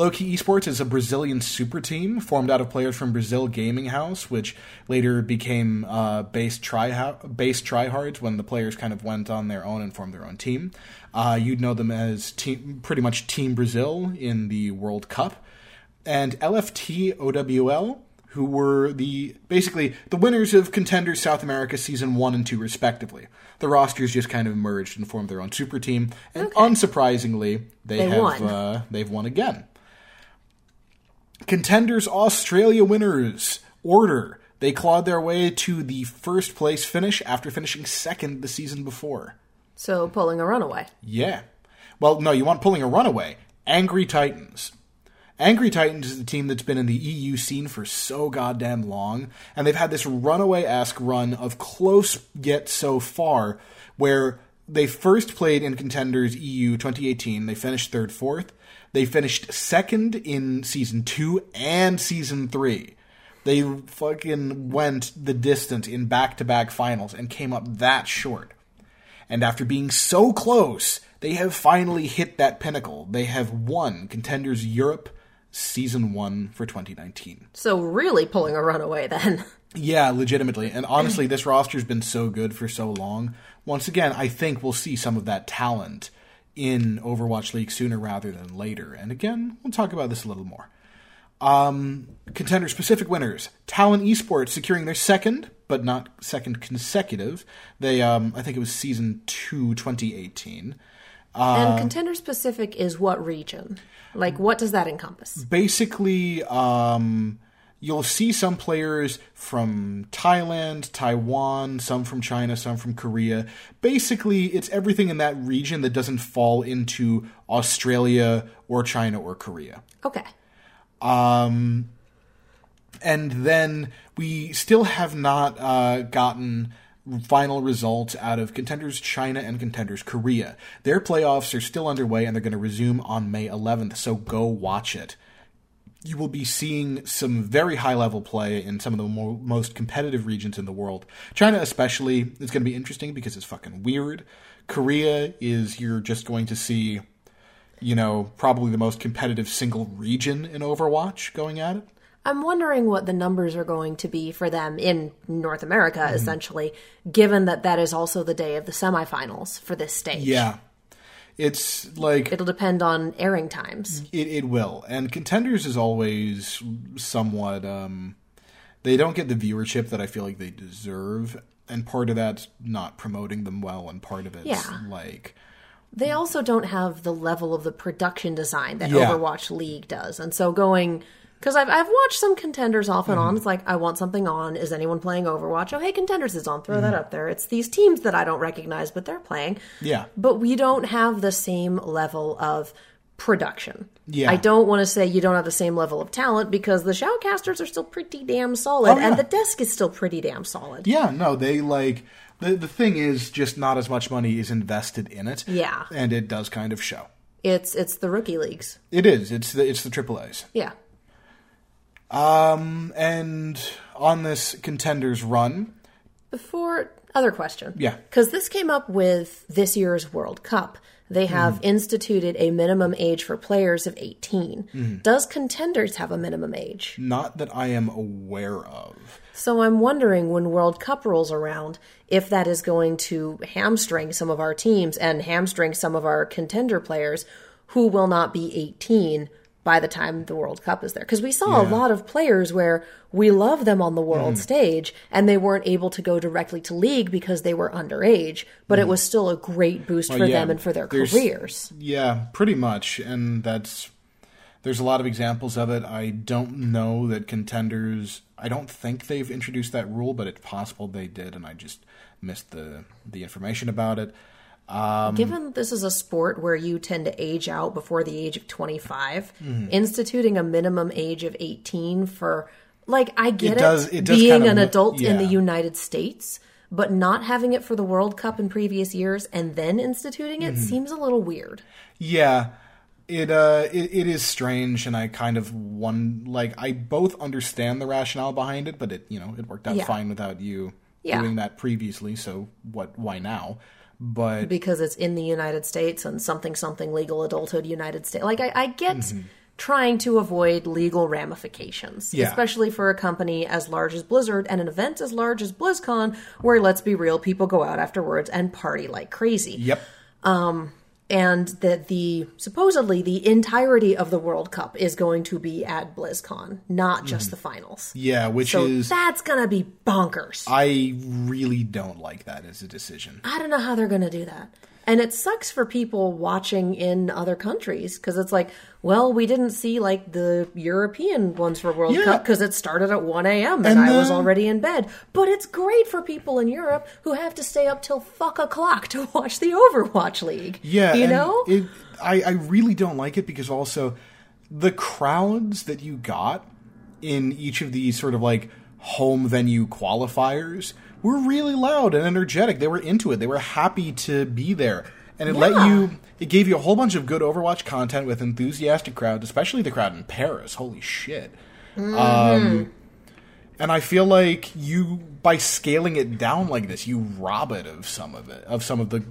Lowkey Esports is a Brazilian super team formed out of players from Brazil Gaming House, which later became uh, base try base tryhards when the players kind of went on their own and formed their own team. Uh, you'd know them as team, pretty much Team Brazil in the World Cup, and LFT OWL who were the basically the winners of Contenders South America season one and two respectively. The rosters just kind of merged and formed their own super team, and unsurprisingly, they, They have won. Uh, they've won again. Contenders Australia winners Order they clawed their way to the first place finish after finishing second the season before. So pulling a runaway. Yeah. Well, no, you want pulling a runaway. Angry Titans. Angry Titans is the team that's been in the EU scene for so goddamn long, and they've had this runaway esque run of close yet so far, where they first played in Contenders EU 2018. They finished third, fourth. They finished second in season two and season three. They fucking went the distance in back to back finals and came up that short. And after being so close, they have finally hit that pinnacle. They have won Contenders Europe Season 1 for 2019. So really pulling a runaway then. Yeah, legitimately. And honestly, this roster's been so good for so long. Once again, I think we'll see some of that talent in Overwatch League sooner rather than later. And again, we'll talk about this a little more. Um, contender Pacific winners Talon Esports securing their second, but not second consecutive. They, um, I think it was season 2, 2018. Uh, and contender Pacific is what region? Like what does that encompass? basically um, you'll see some players from Thailand, Taiwan, some from China, some from Korea. Basically, it's everything in that region that doesn't fall into Australia or China or Korea. Okay. Um, and then we still have not uh, gotten final results out of contenders China and contenders Korea. Their playoffs are still underway and they're going to resume on May 11th, so go watch it. You will be seeing some very high level play in some of the mo- most competitive regions in the world. China, especially, is going to be interesting because it's fucking weird. Korea is you're just going to see, you know, probably the most competitive single region in Overwatch going at it. I'm wondering what the numbers are going to be for them in North America, Mm-hmm. essentially, given that that is also the day of the semifinals for this stage. Yeah. It's like It'll depend on airing times. It, it will. And contenders is always somewhat um they don't get the viewership that I feel like they deserve. And part of that's not promoting them well and part of it's Yeah. like They also don't have the level of the production design that Yeah. Overwatch League does. And so going because I've I've watched some contenders off and Mm-hmm. on. It's like I want something on. Is anyone playing Overwatch? Oh, hey, contenders is on. Throw Mm-hmm. that up there. It's these teams that I don't recognize, but they're playing. Yeah. But we don't have the same level of production. Yeah. I don't want to say you don't have the same level of talent because the shoutcasters are still pretty damn solid Oh, yeah. and the desk is still pretty damn solid. Yeah, no, they like the the thing is just not as much money is invested in it. Yeah. and it does kind of show. It's it's the rookie leagues. It is. It's the it's the triple A's. Yeah. Um, and on this contenders run, Before other question. Yeah. Because this came up with this year's World Cup. They have Mm-hmm. instituted a minimum age for players of 18. Mm-hmm. Does contenders have a minimum age? not that I am aware of. So I'm wondering when World Cup rolls around if that is going to hamstring some of our teams and hamstring some of our contender players who will not be 18 by the time the World Cup is there. Because we saw a lot of players where we love them on the world Mm-hmm. stage and they weren't able to go directly to league because they were underage, but it was still a great boost for Mm-hmm. yeah, them and for their careers. Yeah, pretty much, and that's there's a lot of examples of it. I don't know that contenders. I don't think they've introduced that rule, but it's possible they did, and I just missed the the information about it. Um, Given this is a sport where you tend to age out before the age of 25, Mm-hmm. instituting a minimum age of 18 for, like, I get It it, does- it being an adult in the. United States, but not having it for the World Cup in previous years and then instituting Mm-hmm. it seems a little weird. Yeah, it uh, it, it is strange, and I kind of one like I both understand the rationale behind it, but it you know it worked out Yeah. fine without you Yeah. doing that previously. So what? Why now? But because it's in the United States and something something legal adulthood United States. Like I, I get trying to avoid legal ramifications, Mm-hmm. Yeah. especially for a company as large as Blizzard and an event as large as BlizzCon, where let's be real, people go out afterwards and party like crazy. yep, And that the supposedly the entirety of the World Cup is going to be at BlizzCon, not just the finals. yeah, which So is that's gonna be bonkers. I really don't like that as a decision. I don't know how they're to do that. And it sucks for people watching in other countries because it's like, well, we didn't see like the European ones for World Yeah. Cup because it started at 1 a.m. and, And I was already in bed. But it's great for people in Europe who have to stay up till fuck o'clock to watch the Overwatch League. Yeah, You know? it, I I really don't like it because also the crowds that you got in each of these sort of like home venue qualifiers were really loud and energetic. They were into it. They were happy to be there. And it let you it gave you a whole bunch of good Overwatch content with enthusiastic crowds, especially the crowd in Paris. Holy shit. Um and I feel like you by scaling it down like this, you rob it of some of it, of some of the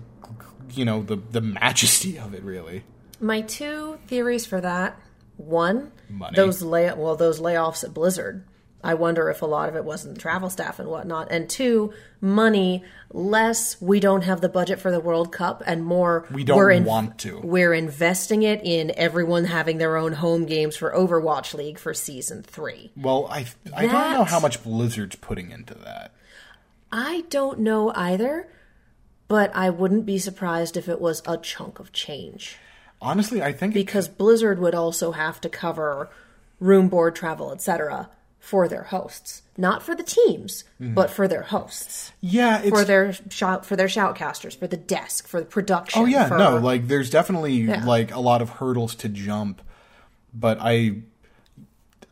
you know, the the majesty of it really. My two theories for that one, Money. those lay well, those layoffs at Blizzard. I wonder if a lot of it wasn't travel staff and whatnot. And two, money. Less, we don't have the budget for the World Cup, and more, We don't we're in- want to. We're investing it in everyone having their own home games for Overwatch League for season three. Well, I I don't know how much Blizzard's putting into that. I don't know either, but I wouldn't be surprised if it was a chunk of change. Honestly, I think because Blizzard would also have to cover room, board, travel, etc. for their hosts, not for the teams, mm-hmm. but for their hosts, yeah, it's for their shout, for their shoutcasters, for the desk, for the production. Oh yeah, for, no, like there's definitely like a lot of hurdles to jump, but I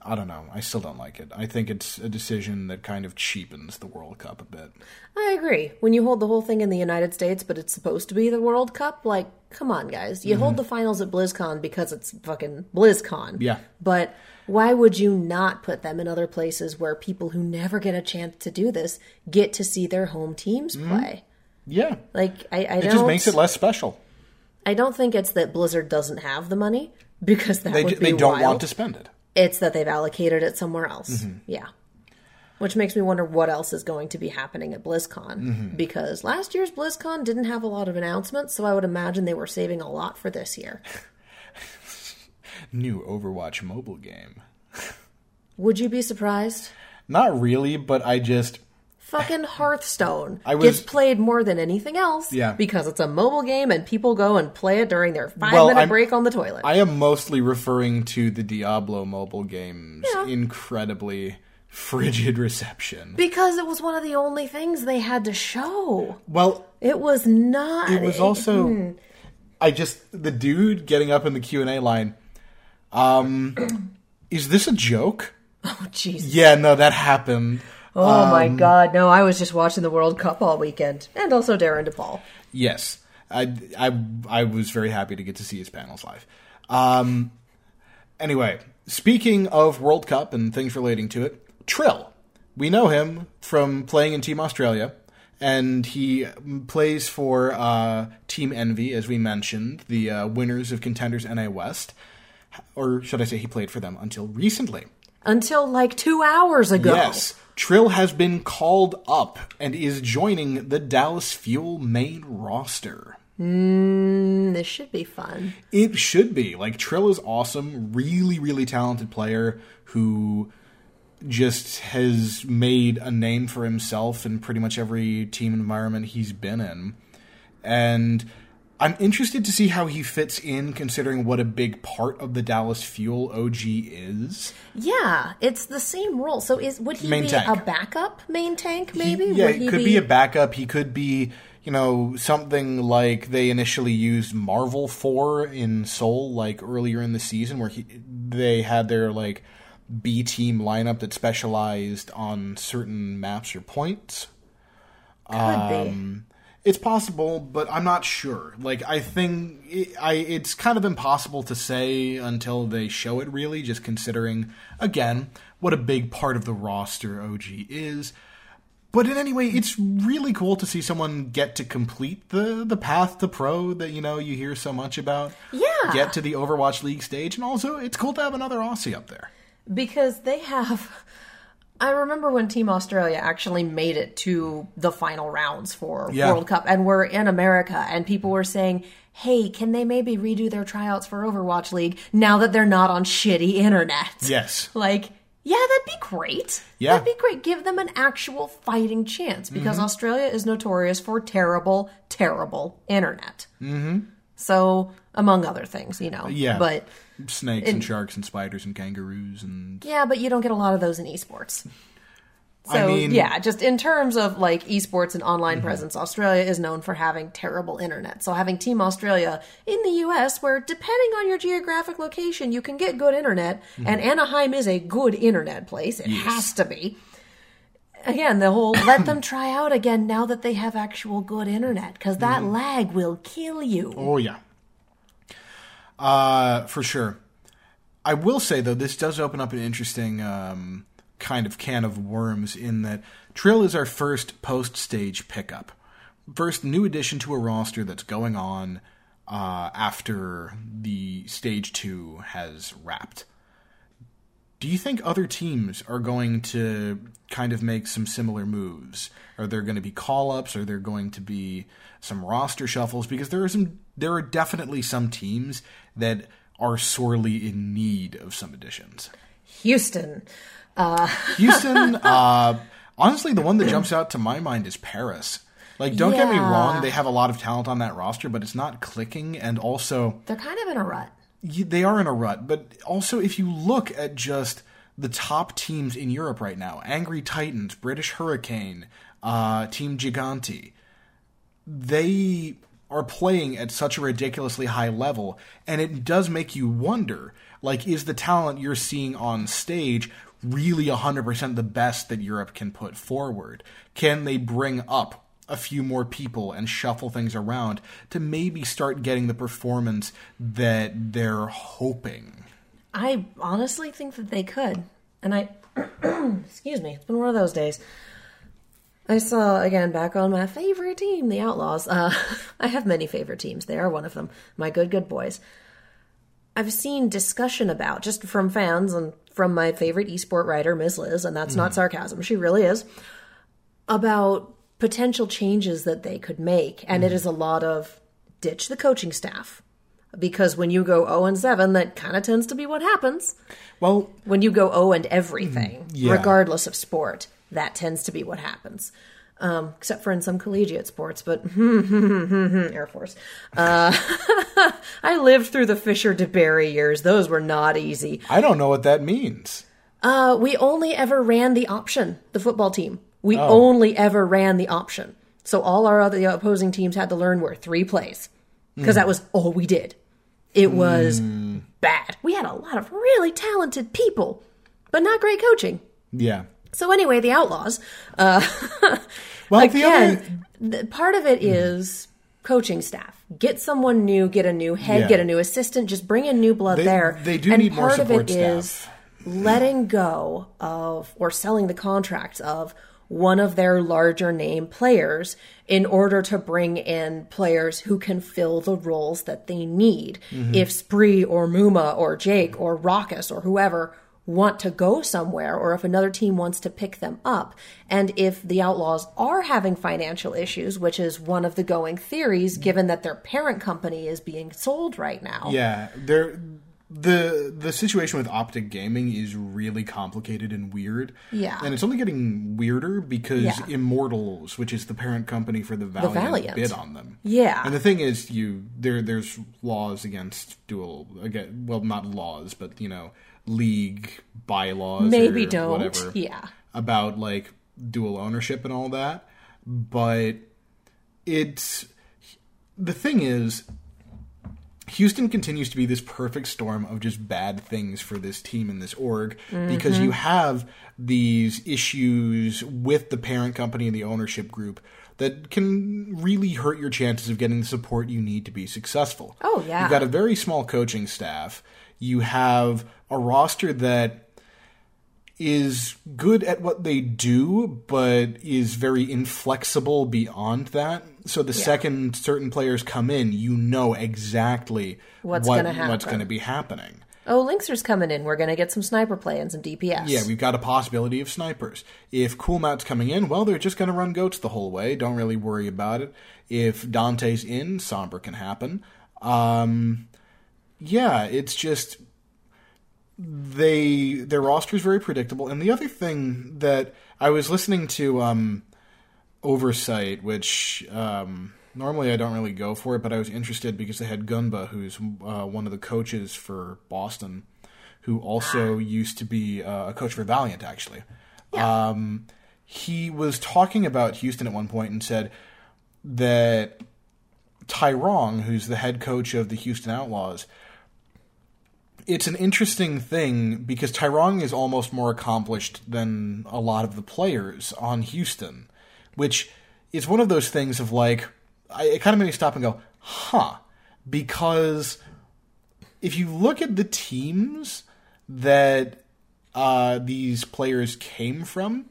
I don't know. I still don't like it. I think it's a decision that kind of cheapens the World Cup a bit. I agree. When you hold the whole thing in the United States, but it's supposed to be the World Cup, like, come on, guys. You hold mm-hmm. the finals at BlizzCon because it's fucking BlizzCon. Yeah. But why would you not put them in other places where people who never get a chance to do this get to see their home teams play? Yeah. Like, I, I It just makes it less special. I don't think it's that Blizzard doesn't have the money because that They would be they don't wild. want to spend it. It's that they've allocated it somewhere else. Mm-hmm. Yeah. Which makes me wonder what else is going to be happening at BlizzCon. Mm-hmm. Because last year's BlizzCon didn't have a lot of announcements, so I would imagine they were saving a lot for this year. New Overwatch mobile game. Would you be surprised? Not really, but I just Fucking Hearthstone I was- gets played more than anything else Yeah. because it's a mobile game and people go and play it during their five Well, minute I'm- break on the toilet. I am mostly referring to the Diablo mobile game's Yeah. incredibly frigid reception. because it was one of the only things they had to show. Well, It was not. it was also hmm. I just the dude getting up in the Q and A line. Um, is this a joke? Oh, jeez. Yeah, no, that happened. Oh Um, my God! No, I was just watching the World Cup all weekend, and also Darren DePaul. Yes, I, I, I was very happy to get to see his panels live. Um, anyway, speaking of World Cup and things relating to it, Trill. We know him from playing in Team Australia, and he plays for uh, Team Envy, as we mentioned, the uh, winners of Contenders NA West. Or should I say, he played for them until recently. Until like two hours ago. Yes. Trill has been called up and is joining the Dallas Fuel main roster. Mm, this should be fun. It should be. Like Trill is awesome, really, really talented player who just has made a name for himself in pretty much every team environment he's been in. And I'm interested to see how he fits in considering what a big part of the Dallas Fuel OGE is. Yeah, it's the same role. So is would he Main be tank. a backup main tank? Maybe. He, yeah, he could be... a backup. He could be, you know, something like they initially used Marvel for in Seoul, like earlier in the season, where he they had their like B team lineup that specialized on certain maps or points. Could Um, it's possible, but I'm not sure. Like, I think it, I it's kind of impossible to say until they show it. Really, just considering again what a big part of the roster OGE is. But in any way, it's really cool to see someone get to complete the the path to pro that you know you hear so much about. Yeah. Get to the Overwatch League stage, and also it's cool to have another Aussie up there. because they have. I remember when Team Australia actually made it to the final rounds for Yeah. World Cup, and were in America, and people were saying, "Hey, can they maybe redo their tryouts for Overwatch League now that they're not on shitty internet?" Yes. Like, yeah, that'd be great. Yeah. That'd be great. Give them an actual fighting chance because Mm-hmm. Australia is notorious for terrible, terrible internet. Mm-hmm. So, among other things, you know. Yeah. But, Snakes and sharks and spiders and kangaroos and yeah, but you don't get a lot of those in esports. So, I mean- Mm-hmm. yeah, just in terms of like esports and online presence, Australia is known for having terrible internet. So, having Team Australia in the US, where depending on your geographic location, you can get good internet, Mm-hmm. and Anaheim is a good internet place. It has to be. Again, the whole let them try out again now that they have actual good internet, because that lag will kill you. Mm-hmm. Oh yeah. Uh for sure. I will say though, this does open up an interesting um, kind of can of worms in that Trill is our first post stage pickup, first new addition to a roster that's going on uh, after the stage two has wrapped. Do you think other teams are going to kind of make some similar moves? Are there going to be call ups? Are there going to be some roster shuffles? Because there are some, there are definitely some teams that are sorely in need of some additions. Houston. Houston, uh, honestly, the one that jumps out to my mind is Paris. Like, don't get me wrong, they have a lot of talent on that roster, but it's not clicking. And also, They're kind of in a rut. They are in a rut. But also, if you look at just the top teams in Europe right now Angry Titans, British Hurricane, uh, Team Gigantti they are playing at such a ridiculously high level, and it does make you wonder like, is the talent you're seeing on stage really 100% the best that Europe can put forward? Can they bring up a few more people and shuffle things around to maybe start getting the performance that they're hoping? I honestly think that they could. And I, excuse me, it's been one of those days. I saw, again, back on my favorite team, the Outlaws. Uh, I have many favorite teams. They are one of them. My good, good boys. I've seen discussion about, just from fans and from my favorite esport writer, Miss Liz, and that's not sarcasm, she really is, about potential changes that they could make. And it is a lot of ditch the coaching staff. Because when you go 0 and 7, that kind of tends to be what happens. Well, When you go 0 and everything, yeah. regardless of sport, that tends to be what happens. Um, except for in some collegiate sports, but Air Force. Uh, I lived through the Fisher DeBerry years. Those were not easy. I don't know what that means. Uh, we only ever ran the option, the football team. We only ever ran the option. So all our other opposing teams had to learn were three plays. because that was all we did. It was Hmm. bad. We had a lot of really talented people, but not great coaching. Yeah. So anyway, the Outlaws. Uh, Well, the other again, part of it is coaching staff. Get someone new, get a new head, Yeah. get a new assistant. Just bring in new blood They- there. they do and need more part of support it is staff. letting go of or selling the contracts of one of their larger name players in order to bring in players who can fill the roles that they need. Mm-hmm. If Spree or Muma or Jake or Rawkus or whoever want to go somewhere or if another team wants to pick them up and if the outlaws are having financial issues which is one of the going theories given that their parent company is being sold right now Yeah, there the the situation with Optic Gaming is really complicated and weird. Yeah. and it's only getting weirder because Yeah. Immortals, which is the parent company for the Valiant, Valiant. bid on them. Yeah. and the thing is, you there there's laws against dual again. Well, not laws, but you know, league bylaws. maybe don't Whatever, yeah about like dual ownership and all that. But it's the thing is Houston continues to be this perfect storm of just bad things for this team and this org because mm-hmm. you have these issues with the parent company and the ownership group that can really hurt your chances of getting the support you need to be successful. Oh, yeah. You've got a very small coaching staff. You have a roster that is good at what they do, but is very inflexible beyond that. So the second certain players come in, you know exactly What's what, gonna what's going to be happening. oh Linkzr's coming in we're gonna get some sniper play and some dps Yeah, we've got a possibility of snipers. If Coolmatt's coming in, well, they're just going to run goats the whole way. Don't really worry about it. If Dante's in, Sombra can happen. Um, yeah, it's just they their roster is very predictable. And the other thing that I was listening to um, Oversight, which um, normally I don't really go for it, but I was interested because they had Gunba, who's uh, one of the coaches for Boston, who also used to be uh, a coach for Valiant, actually. Um, he was talking about Houston at one point and said that TaiRong, who's the head coach of the Houston Outlaws, it's an interesting thing because TaiRong is almost more accomplished than a lot of the players on Houston, which is one of those things of like, I, it kind of made me stop and go, huh, because if you look at the teams that uh, these players came from,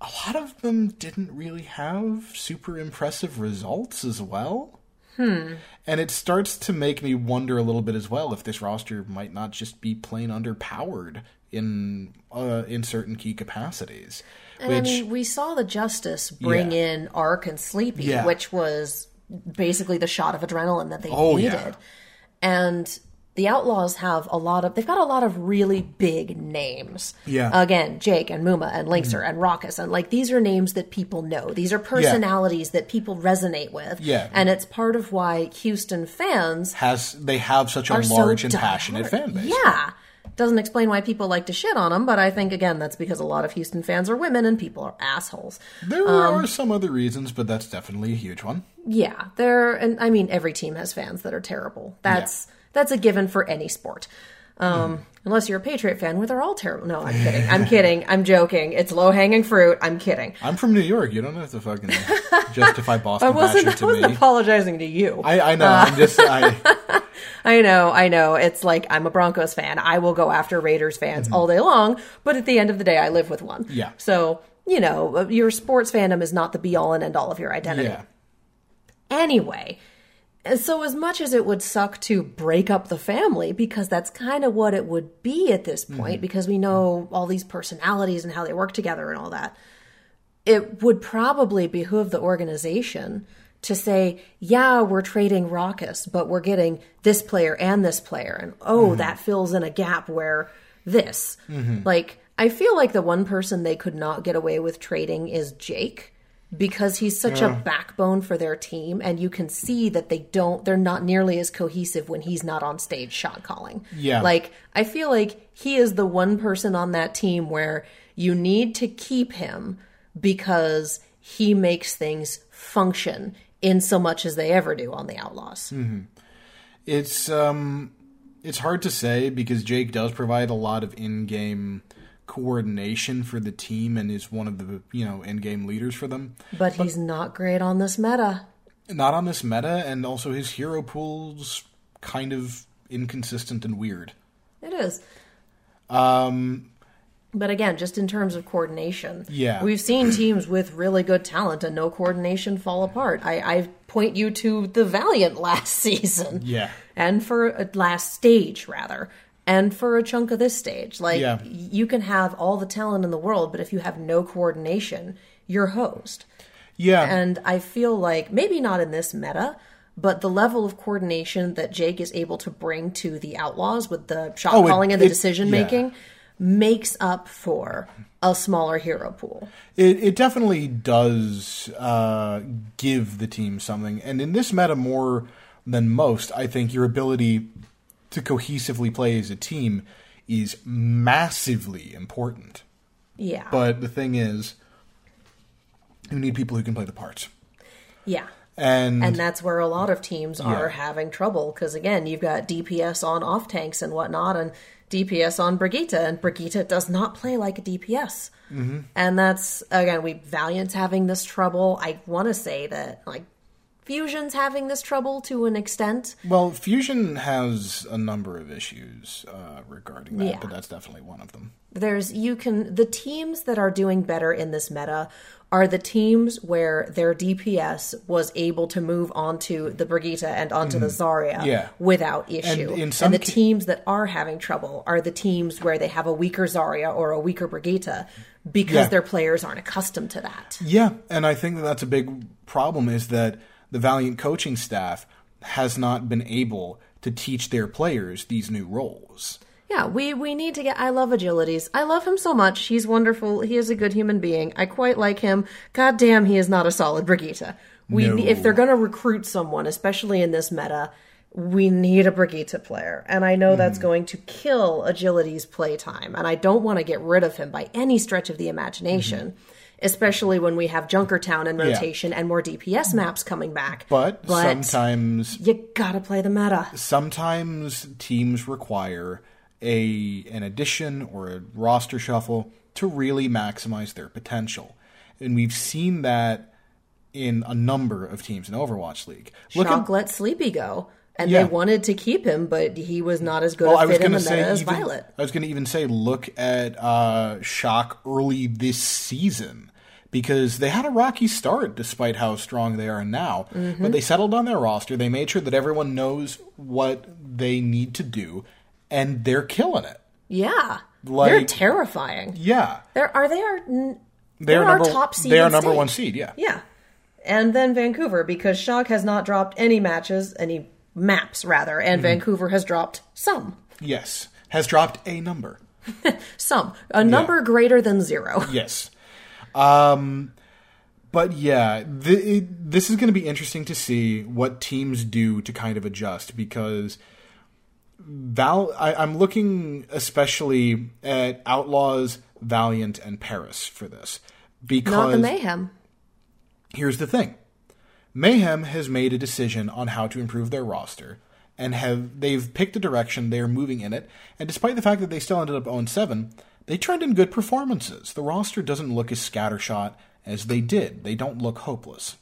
a lot of them didn't really have super impressive results as well. Hmm. And it starts to make me wonder a little bit as well if this roster might not just be plain underpowered in uh, in certain key capacities. and which i mean we saw the justice bring Yeah. in ArK and sleepy Yeah. which was basically the shot of adrenaline that they Oh, needed yeah. and the outlaws have a lot of they've got a lot of really big names Yeah. Mm-hmm. again jake and muma and Linkzr and Rawkus and like these are names that people know these are personalities that people resonate with Yeah. and it's part of why houston fans has they have such a are so large and passionate fan base. yeah doesn't explain why people like to shit on them but i think again that's because a lot of houston fans are women and people are assholes There Um, are some other reasons, but that's definitely a huge one. Yeah, there, and I mean, every team has fans that are terrible. That's that's a given for any sport, um, unless you're a Patriot fan, where they're all terrible. No, I'm kidding. I'm kidding. I'm joking. It's low hanging fruit. I'm kidding. I'm from New York. You don't have to fucking justify Boston I wasn't, I wasn't me. apologizing to you. I, I, I know. I'm just. I, know. I know. It's like I'm a Broncos fan. I will go after Raiders fans all day long, but at the end of the day, I live with one. Mm-hmm. Yeah. So you know, your sports fandom is not the be all and end all of your identity. yeah. anyway. And so, as much as it would suck to break up the family, because that's kind of what it would be at this point, mm-hmm. because we know all these personalities and how they work together and all that, it would probably behoove the organization to say, yeah, we're trading Rawkus, but we're getting this player and this player. And oh, mm-hmm. that fills in a gap where this. Mm-hmm. Like, I feel like the one person they could not get away with trading is Jake because he's such a backbone for their team and you can see that they don't they're not nearly as cohesive when he's not on stage shot calling. Yeah. Like I feel like he is the one person on that team where you need to keep him because he makes things function in so much as they ever do on the Outlaws. It's um, it's hard to say because Jake does provide a lot of in-game coordination for the team and is one of the you know in-game leaders for them. But he's not great on this meta. Not on this meta, and also his hero pool's kind of inconsistent and weird. It is. Um, but again, just in terms of coordination, Yeah. we've seen teams with really good talent and no coordination fall apart. I, I point you to the Valiant last season, Yeah. and for a last stage rather, and for a chunk of this stage. Like Yeah. you can have all the talent in the world, but if you have no coordination, you're hosed. Yeah, And I feel like maybe not in this meta, but the level of coordination that Jake is able to bring to the Outlaws with the shot Oh, it- calling and the it- decision yeah. making makes up for a smaller hero pool. It, it definitely does uh, give the team something. And in this meta, more than most, I think your ability to cohesively play as a team is massively important. Yeah. But the thing is, you need people who can play the parts. yeah. And, And that's where a lot of teams are having trouble because again, you've got DPS on off tanks and whatnot, and DPS on Brigitte, and Brigitte does not play like a DPS. Mm-hmm. And that's again, we Valiant's having this trouble. I want to say that like Fusion's having this trouble to an extent. well, Fusion has a number of issues uh, regarding that, Yeah. but that's definitely one of them. there's you can the teams that are doing better in this meta are the teams where their DPS was able to move onto the Brigitte and onto the Zarya Mm-hmm. Yeah. without issue. in And, the ca- teams that are having trouble are the teams where they have a weaker Zarya or a weaker Brigitte because Yeah. their players aren't accustomed to that. Yeah, and I think that that's a big problem is that the Valiant coaching staff has not been able to teach their players these new roles. Yeah, we we need to get. I love agilities. I love him so much. He's wonderful. He is a good human being. I quite like him. God damn, he is not a solid Brigitte. We No. if they're gonna recruit someone, especially in this meta, we need a Brigitte player, and I know that's mm. going to kill agility's playtime. And I don't want to get rid of him by any stretch of the imagination. Mm-hmm. Especially when we have Junkertown in rotation and more DPS maps coming back. But, sometimes you gotta play the meta. sometimes teams require a an addition or a roster shuffle to really maximize their potential. And we've seen that in a number of teams in Overwatch League. Look Shock at let Sleepy go, and Yeah. they wanted to keep him, but he was not as good Well, a I was fit in going the to meta say as even, Violet. I was going to even say look at uh, Shock early this season because they had a rocky start despite how strong they are now. Mm-hmm. But they settled on their roster. They made sure that everyone knows what they need to do, and they're killing it. Yeah, they're terrifying. Yeah, They're are they are n- they're, they're our number top seed. They are number state. one seed. Yeah. Yeah, and then Vancouver because Shock has not dropped any matches, any maps rather, and Mm-hmm. Vancouver has dropped some, Yes, has dropped a number. some a number greater than zero. Yes. Um, but yeah, th- it, this is going to be interesting to see what teams do to kind of adjust because Val. I, I'm looking especially at Outlaws, Valiant, and Paris for this Not because the mayhem. here's the thing: Mayhem has made a decision on how to improve their roster. And have they've picked a direction they are moving in it, and despite the fact that they still ended up 0 7, they turned in good performances. The roster doesn't look as scattershot as they did. They don't look hopeless.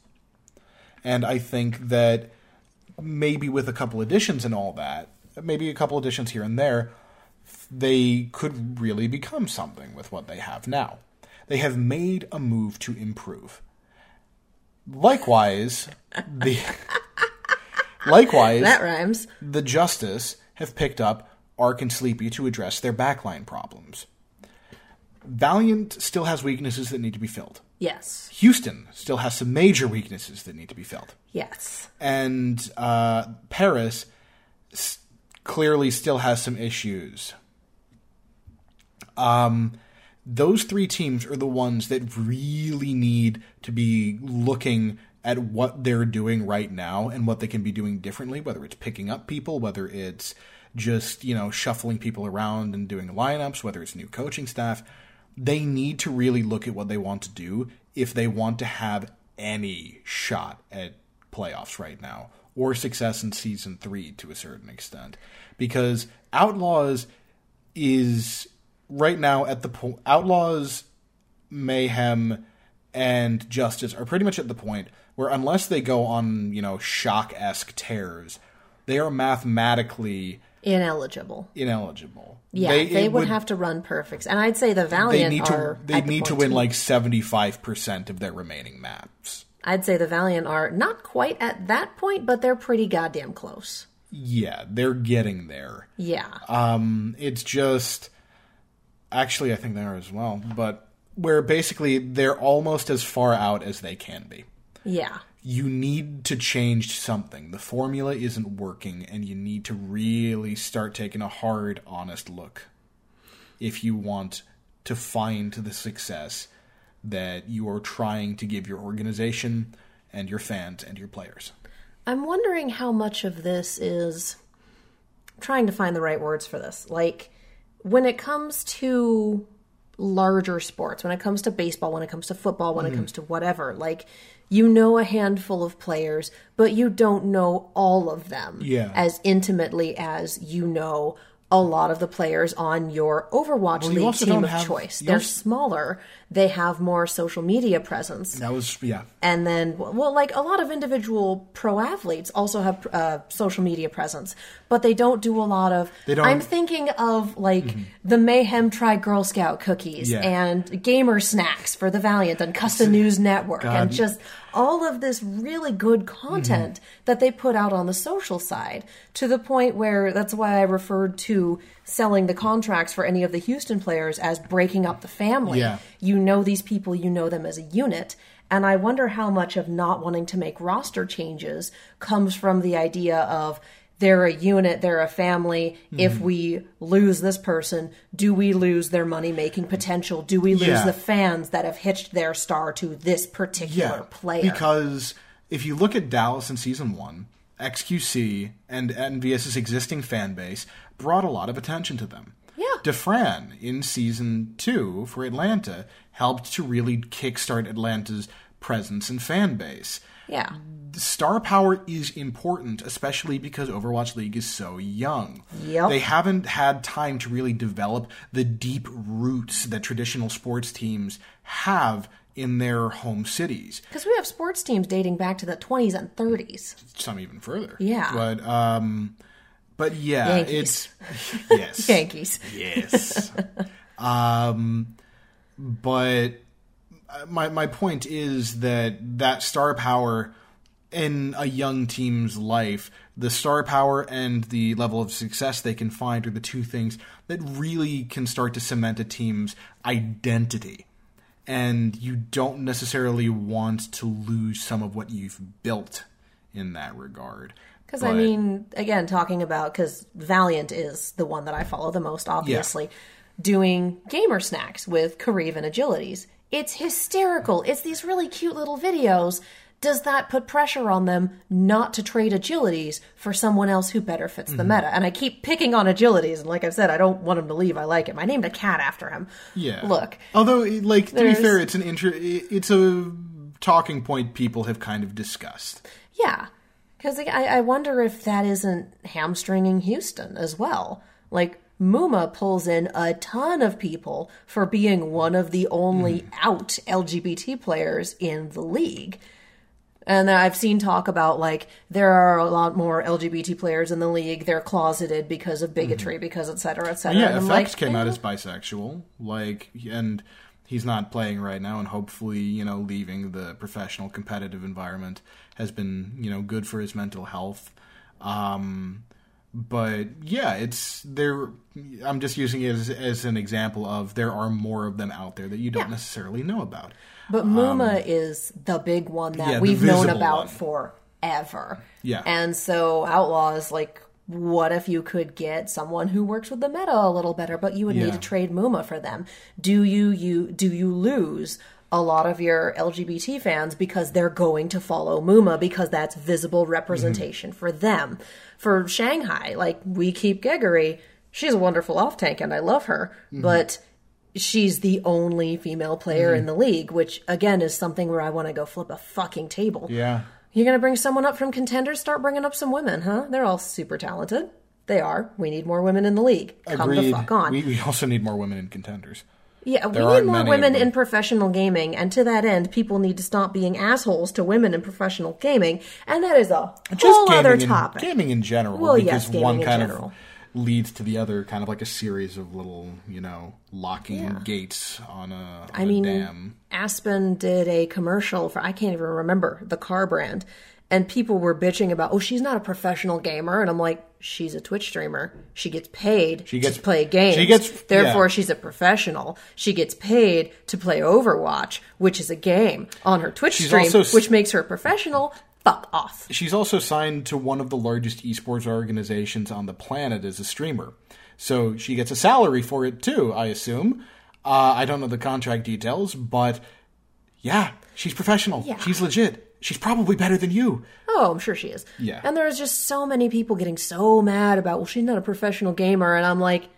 And I think that maybe with a couple additions and all that, maybe a couple additions here and there, they could really become something with what they have now. They have made a move to improve. Likewise, the likewise That rhymes. the Justice have picked up ArK and Sleepy to address their backline problems. Valiant still has weaknesses that need to be filled. Yes, Houston still has some major weaknesses that need to be filled. yes. And uh, Paris s- clearly still has some issues. Um, those three teams are the ones that really need to be looking at what they're doing right now and what they can be doing differently, whether it's picking up people, whether it's just, you know, shuffling people around and doing lineups, whether it's new coaching staff. They need to really look at what they want to do if they want to have any shot at playoffs right now, or success in season three to a certain extent, because Outlaws is right now at the point. Outlaws, Mayhem, and Justice are pretty much at the point where unless they go on you know shock esque tears, they are mathematically Ineligible. ineligible. Yeah, they, it would, have to run perfect. And I'd say the They Valiant need to. are. They at the need to win like seventy five percent of their remaining maps. I'd say the Valiant are not quite at that point, but they're pretty goddamn close. Yeah, they're getting there. Yeah. Um, it's just actually I think they are as well, but where basically they're almost as far out as they can be. yeah. You need to change something. The formula isn't working, and you need to really start taking a hard, honest look if you want to find the success that you are trying to give your organization and your fans and your players. I'm wondering how much of this is trying to find the right words for this. Like when it comes to larger sports, when it comes to baseball, when it comes to football, when it mm-hmm. comes to whatever, like you know a handful of players, but you don't know all of them Yeah. as intimately as you know a lot of the players on your Overwatch you League also team of have- choice. They're also- smaller, they have more social media presence That was yeah. and then well like a lot of individual pro athletes also have uh, social media presence but they don't do a lot of They don't- Mm-hmm. i'm thinking of like the mayhem try girl scout cookies Yeah. and gamer snacks for the valiant and custom news network God. and just all of this really good content Mm-hmm. that they put out on the social side to the point where that's why i referred to selling the contracts for any of the houston players as breaking up the family Yeah. you know these people, you know them as a unit. And I wonder how much of not wanting to make roster changes comes from the idea of they're a unit, they're a family. Mm-hmm. If we lose this person, do we lose their money making potential? Do we lose Yeah. the fans that have hitched their star to this particular player? Because if you look at Dallas in season one, XQC and NVS's existing fan base brought a lot of attention to them. Yeah. Dafran in season two for Atlanta helped to really kickstart Atlanta's presence and fan base. Yeah. Star power is important, especially because Overwatch League is so young. Yep. They haven't had time to really develop the deep roots that traditional sports teams have in their home cities. Because we have sports teams dating back to the 20s and 30s. Some even further. Yeah. But um but yeah, Yankees. it's yes. Yankees. Yes. um, but my my point is that that star power in a young team's life, the star power and the level of success they can find are the two things that really can start to cement a team's identity. And you don't necessarily want to lose some of what you've built in that regard. Because I mean, again, talking about because Valiant is the one that I follow the most, obviously, doing gamer snacks with KariV and Agilities. It's hysterical. It's these really cute little videos. Does that put pressure on them not to trade agilities for someone else who better fits Mm-hmm. the meta? And I keep picking on agilities, and like I've said, I don't want him to leave. I like him. I named a cat after him. Yeah. Look, Although, like to be fair, it's an inter- It's a talking point people have kind of discussed. Yeah, because I, I wonder if that isn't hamstringing Houston as well. Like Muma pulls in a ton of people for being one of the only out LGBT players in the league. And I've seen talk about like there are a lot more LGBT players in the league. They're closeted because of bigotry, because et cetera, et cetera. Yeah, And I'm Effects like, came out eh, as bisexual, like, and he's not playing right now, and hopefully, you know, leaving the professional competitive environment has been, you know, good for his mental health. Um, but yeah, it's there. I'm just using it as, as an example of there are more of them out there that you don't Yeah. necessarily know about. But Muma is the big one that Um, yeah, we've known about one. forever. Yeah. And so Outlaws, like, what if you could get someone who works with the meta a little better, but you would Yeah. need to trade Muma for them? Do you you do you lose a lot of your LGBT fans because they're going to follow Muma because that's visible representation for them. For Shanghai, like we keep Geguri, she's a wonderful off tank and I love her, mm-hmm. but she's the only female player in mm. the league, which again is something where I want to go flip a fucking table. Yeah. You're going to bring someone up from contenders? Start bringing up some women, huh? They're all super talented. They are. We need more women in the league. Come Agreed. the fuck on. We, we also need more women in contenders. Yeah, we there need more women in professional gaming, and to that end, people need to stop being assholes to women in professional gaming, and that is a whole other gaming in- topic. gaming in general, Well, because yes, gaming one in kind general. of leads to the other, kind of like a series of little, you know, locking gates on a, on I a mean, dam. Aspen did a commercial for I can't even remember the car brand, and people were bitching about, oh, she's not a professional gamer, and I'm like, she's a Twitch streamer. She gets paid She gets- to play games. she gets- therefore yeah. she's a professional. She gets paid to play Overwatch, which is a game on her Twitch She's stream, also which makes her a professional. Fuck off. She's also signed to one of the largest esports organizations on the planet as a streamer. So she gets a salary for it too, I assume. Uh, I don't know the contract details, but yeah, she's professional. Yeah. She's legit. She's probably better than you. Oh, I'm sure she is. Yeah. And there's just so many people getting so mad about, well, she's not a professional gamer. And I'm like,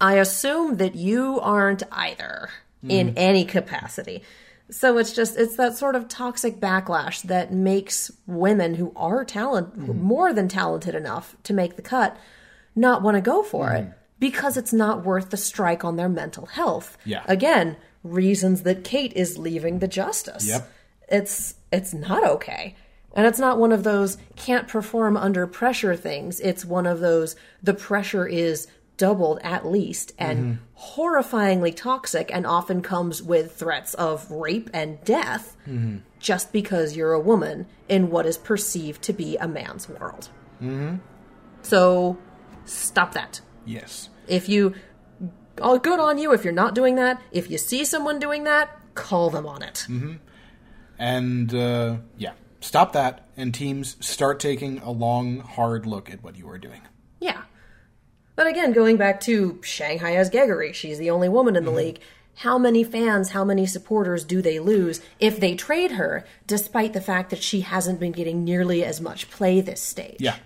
I assume that you aren't either in hmm. any capacity. So it's just, it's that sort of toxic backlash that makes women who are talent, hmm. more than talented enough to make the cut, not want to go for it hmm. because it's not worth the strike on their mental health. Yeah. Again, reasons that Kate is leaving the justice Yep. It's it's not okay. And it's not one of those can't perform under pressure things. It's one of those the pressure is doubled at least and mm-hmm. horrifyingly toxic and often comes with threats of rape and death mm-hmm. just because you're a woman in what is perceived to be a man's world. Mm-hmm. So stop that. Yes. if you oh good on you if you're not doing that. If you see someone doing that call them on it And uh, yeah, stop that, and teams start taking a long, hard look at what you are doing. Yeah. But again, going back to Shanghai as Geguri, she's the only woman in the league. How many fans, how many supporters do they lose if they trade her, despite the fact that she hasn't been getting nearly as much play this stage? Yeah.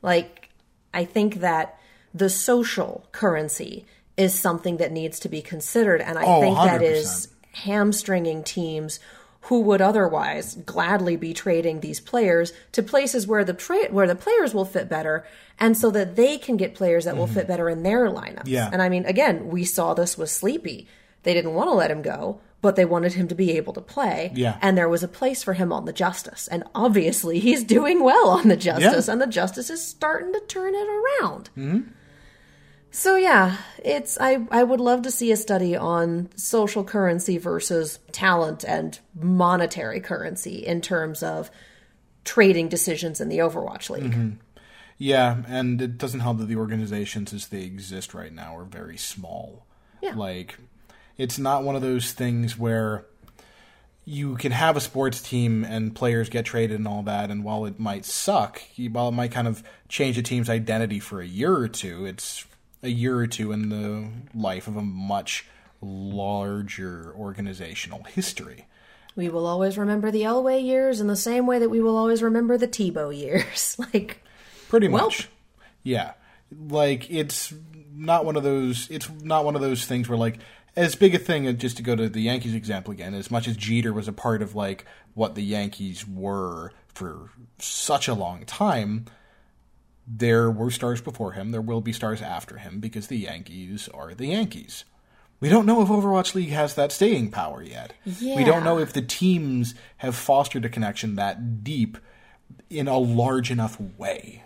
Like, I think that the social currency is something that needs to be considered, and I Oh, think that 100%. is hamstringing teams who would otherwise gladly be trading these players to places where the tra- where the players will fit better, and so that they can get players that will fit better in their lineups. Mm-hmm. Yeah. And I mean, again, we saw this with Sleepy. They didn't want to let him go, but they wanted him to be able to play. Yeah. And there was a place for him on the Justice, and obviously he's doing well on the Justice, and the Justice is starting to turn it around. So yeah, it's I I would love to see a study on social currency versus talent and monetary currency in terms of trading decisions in the Overwatch League. Mm-hmm. Yeah, and it doesn't help that the organizations as they exist right now are very small. Yeah. Like, it's not one of those things where you can have a sports team and players get traded and all that, and while it might suck, while it might kind of change a team's identity for a year or two, it's a year or two in the life of a much larger organizational history. We will always remember the Elway years in the same way that we will always remember the Tebow years. like Pretty Welp. much. Yeah. Like it's not one of those it's not one of those things where like as big a thing uh, just to go to the Yankees example again, as much as Jeter was a part of like what the Yankees were for such a long time, there were stars before him, there will be stars after him because the Yankees are the Yankees. We don't know if Overwatch League has that staying power yet. Yeah. We don't know if the teams have fostered a connection that deep in a large enough way.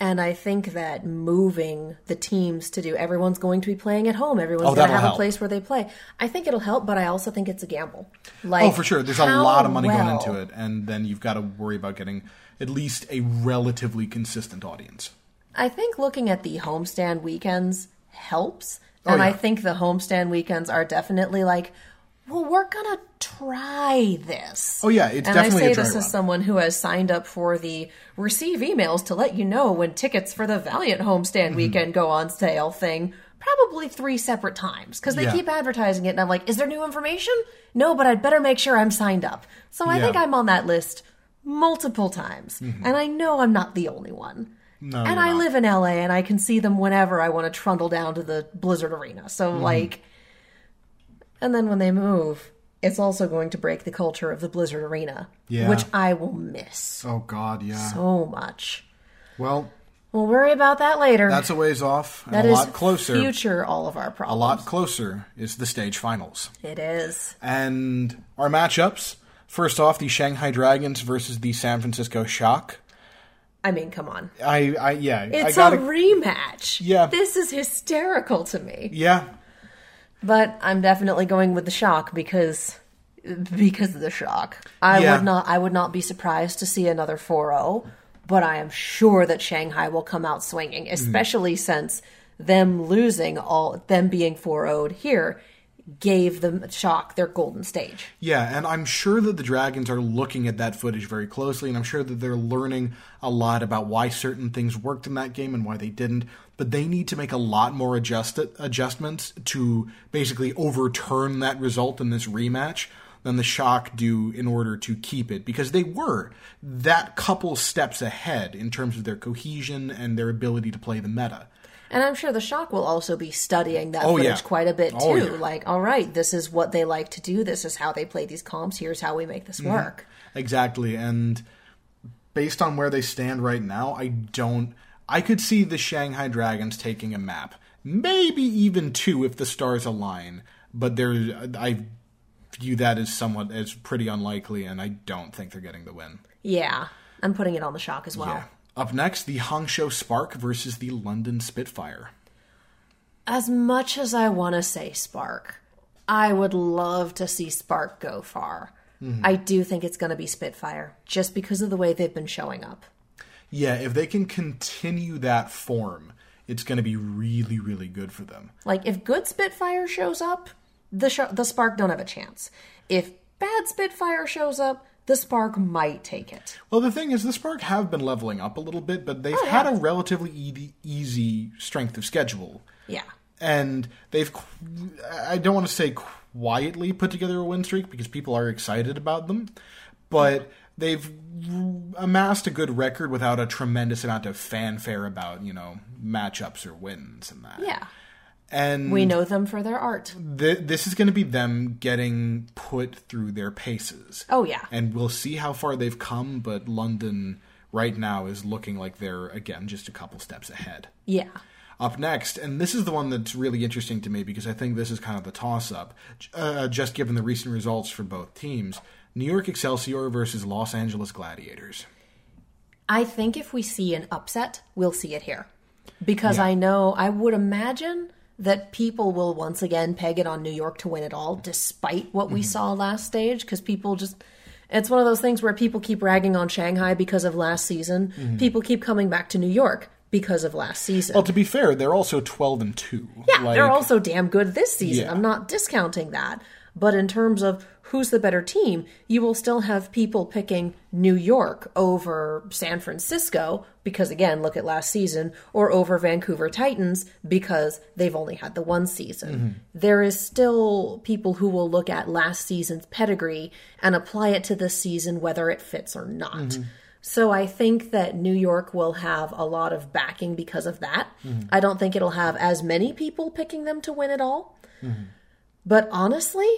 And I think that moving the teams to do everyone's going to be playing at home. Everyone's Oh, going to have help. a place where they play. I think it'll help, but I also think it's a gamble. Oh, like Oh, for sure. There's a lot of money going into it, and then you've got to worry about getting at least a relatively consistent audience. I think looking at the homestand weekends helps. Oh, and I think the homestand weekends are definitely like, well, we're gonna try this. Oh, yeah, it's and definitely I say this as someone who has signed up for the receive emails to let you know when tickets for the Valiant homestand Mm-hmm. weekend go on sale thing. Probably three separate times because they Yeah. keep advertising it, and I'm like, "Is there new information?" No, but I'd better make sure I'm signed up. So I Yeah. think I'm on that list multiple times, and I know I'm not the only one. No, and I not. live in LA and I can see them whenever I want to trundle down to the Blizzard Arena. So Mm-hmm. like and then when they move, it's also going to break the culture of the Blizzard Arena, Yeah. which I will miss Oh God, yeah. so much. well, We'll worry about that later. that's a ways off. That a is lot closer. future all of our problems. A lot closer is the stage finals. It is. And our matchups. First off, the Shanghai Dragons versus the San Francisco Shock. I mean, come on. I, I yeah, I gotta, a rematch. Yeah. This is hysterical to me. yeah, But I'm definitely going with the shock because because of the shock. I Yeah. would not I would not be surprised to see another 4-0, but I am sure that Shanghai will come out swinging, Mm-hmm. especially since them losing all them being 4-0'd here gave the shock their golden stage. yeah, and I'm sure that the Dragons are looking at that footage very closely, and I'm sure that they're learning a lot about why certain things worked in that game and why they didn't. But they need to make a lot more adjust adjustments to basically overturn that result in this rematch than the Shock do in order to keep it, because they were that couple steps ahead in terms of their cohesion and their ability to play the meta. And I'm sure the shock will also be studying that Oh, footage yeah. quite a bit too. Oh, yeah. Like, all right, this is what they like to do. This is how they play these comps. Here's how we make this Mm-hmm. work. Exactly, and based on where they stand right now, I don't. I could see the Shanghai Dragons taking a map, maybe even two if the stars align. But there, I view that as somewhat as pretty unlikely, and I don't think they're getting the win. Yeah, I'm putting it on the shock as well. Yeah. Up next, the Hangzhou Spark versus the London Spitfire. As much as I want to say Spark, I would love to see Spark go far. Mm-hmm. I do think it's going to be Spitfire just because of the way they've been showing up. Yeah, if they can continue that form, it's going to be really, really good for them. Like if good Spitfire shows up, the sh- the Spark don't have a chance. If bad Spitfire shows up, the Spark might take it. Well, the thing is, the Spark have been leveling up a little bit, but they've Oh, yeah. had a relatively easy, easy strength of schedule. Yeah. And they've, I don't want to say quietly put together a win streak because people are excited about them, but they've amassed a good record without a tremendous amount of fanfare about, you know, matchups or wins and that. Yeah. And We know them for their art. th- this is going to be them getting put through their paces. Oh yeah. And we'll see how far they've come, but London right now is looking like they're, again, just a couple steps ahead. Yeah. Up next, and this is the one that's really interesting to me because I think this is kind of the toss up, uh, just given the recent results for both teams New York Excelsior versus Los Angeles Gladiators. I think if we see an upset, we'll see it here. Because Yeah. I know, I would imagine that people will once again peg it on New York to win it all, despite what Mm-hmm. we saw last stage. Because people just, it's one of those things where people keep ragging on Shanghai because of last season. Mm-hmm. People keep coming back to New York because of last season. Well, to be fair, they're also 12 and 2. yeah, they're also damn good this season. Yeah. I'm not discounting that. But in terms of who's the better team, you will still have people picking New York over San Francisco because, again, look at last season, or over Vancouver Titans because they've only had the one season. Mm-hmm. There is still people who will look at last season's pedigree and apply it to this season, whether it fits or not. Mm-hmm. So I think that New York will have a lot of backing because of that. Mm-hmm. I don't think it'll have as many people picking them to win at all. But honestly,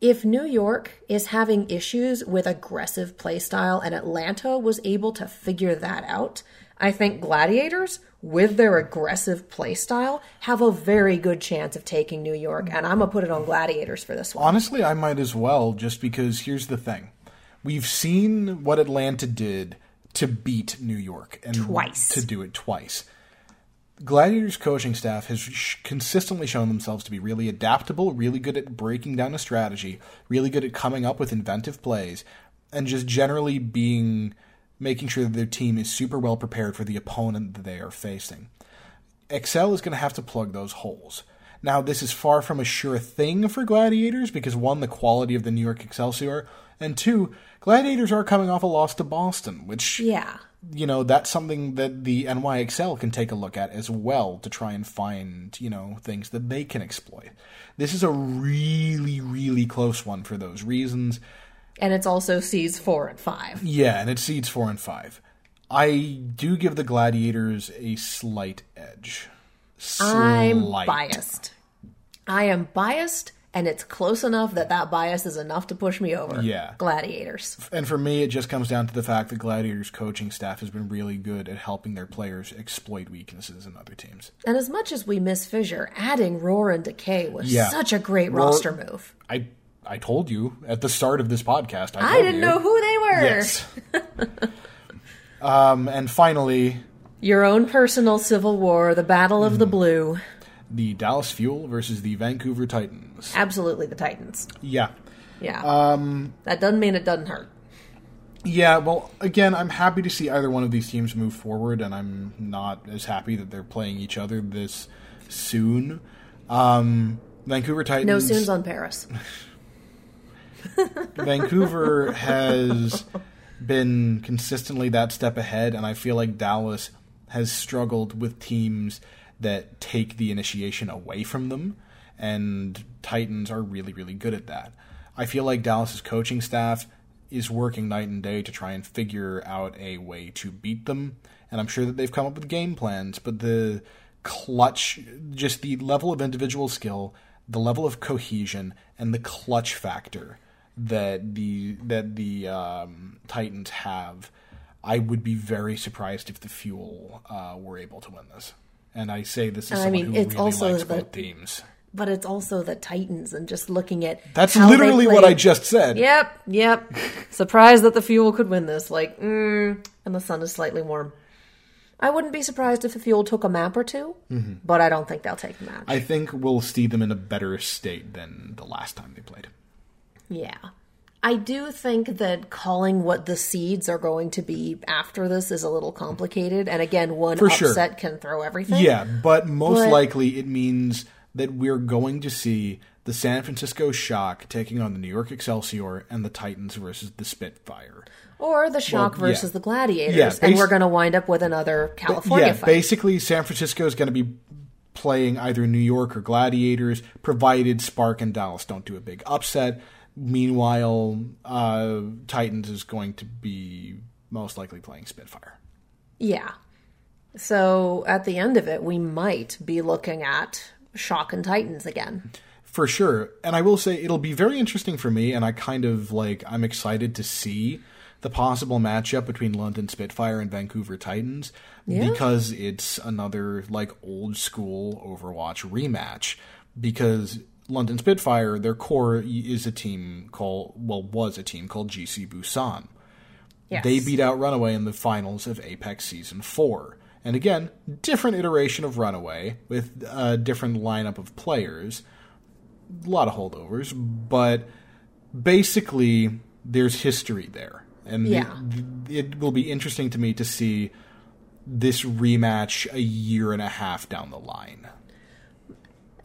if New York is having issues with aggressive playstyle and Atlanta was able to figure that out, I think Gladiators, with their aggressive playstyle, have a very good chance of taking New York. And I'm going to put it on Gladiators for this one. Honestly, I might as well, just because here's the thing. We've seen what Atlanta did to beat New York and Twice. to do it twice. Gladiators coaching staff has sh- consistently shown themselves to be really adaptable, really good at breaking down a strategy, really good at coming up with inventive plays, and just generally being making sure that their team is super well prepared for the opponent that they are facing. Excel is going to have to plug those holes. Now, this is far from a sure thing for Gladiators because one, the quality of the New York Excelsior, and two, Gladiators are coming off a loss to Boston, which Yeah. You know that's something that the NYXL can take a look at as well to try and find you know things that they can exploit. This is a really really close one for those reasons. And it's also seeds four and five. Yeah, and it seeds four and five. I do give the Gladiators a slight edge. I'm Slight. biased. I am biased and it's close enough that that bias is enough to push me over. Yeah. Gladiators. And for me, it just comes down to the fact that Gladiators coaching staff has been really good at helping their players exploit weaknesses in other teams. And as much as we miss Fissure, adding Roar and Decay was Yeah. such a great Roar- roster move. I I told you at the start of this podcast. I, I didn't you. know who they were. Yes. um, and finally, Your own personal civil war, the Battle of the Mm. Blue. The Dallas Fuel versus the Vancouver Titans. Absolutely the Titans. Yeah. Yeah. Um, that doesn't mean it doesn't hurt. Yeah, well, again, I'm happy to see either one of these teams move forward, and I'm not as happy that they're playing each other this soon. Um, Vancouver Titans. No soons on Paris. Vancouver has been consistently that step ahead, and I feel like Dallas has struggled with teams that take the initiation away from them, and Titans are really, really good at that. I feel like Dallas's coaching staff is working night and day to try and figure out a way to beat them, and I'm sure that they've come up with game plans, but the clutch, just the level of individual skill, the level of cohesion, and the clutch factor that the that the um, Titans have, I would be very surprised if the Fuel uh, were able to win this. And I say this as I someone mean, who it's really also likes the- both teams. But it's also the Titans, and just looking at That's literally what I just said. Yep, yep. Surprised that the Fuel could win this. Like, mm, and the sun is slightly warm. I wouldn't be surprised if the Fuel took a map or 2 but I don't think they'll take the match. Mm-hmm. I think we'll see them in a better state than the last time they played. Yeah. I do think that calling what the seeds are going to be after this is a little complicated. And again, one For sure. upset can throw everything. Yeah, but most But- likely it means that we're going to see the San Francisco Shock taking on the New York Excelsior and the Titans versus the Spitfire. Or the Shock Well, yeah. versus the Gladiators. Yeah, and we're going to wind up with another California yeah, fight. basically San Francisco is going to be playing either New York or Gladiators, provided Spark and Dallas don't do a big upset. Meanwhile, uh, Titans is going to be most likely playing Spitfire. Yeah. So at the end of it, we might be looking at Shock and Titans again. For sure. And I will say it'll be very interesting for me, and I kind of like, I'm excited to see the possible matchup between London Spitfire and Vancouver Titans because it's another like old school Overwatch rematch. Because London Spitfire, their core is a team called, well, was a team called GC Busan. Yes. They beat out Runaway in the finals of Apex Season 4. And again, different iteration of Runaway with a different lineup of players. A lot of holdovers, but basically, there's history there. And Yeah. it will be interesting to me to see this rematch a year and a half down the line.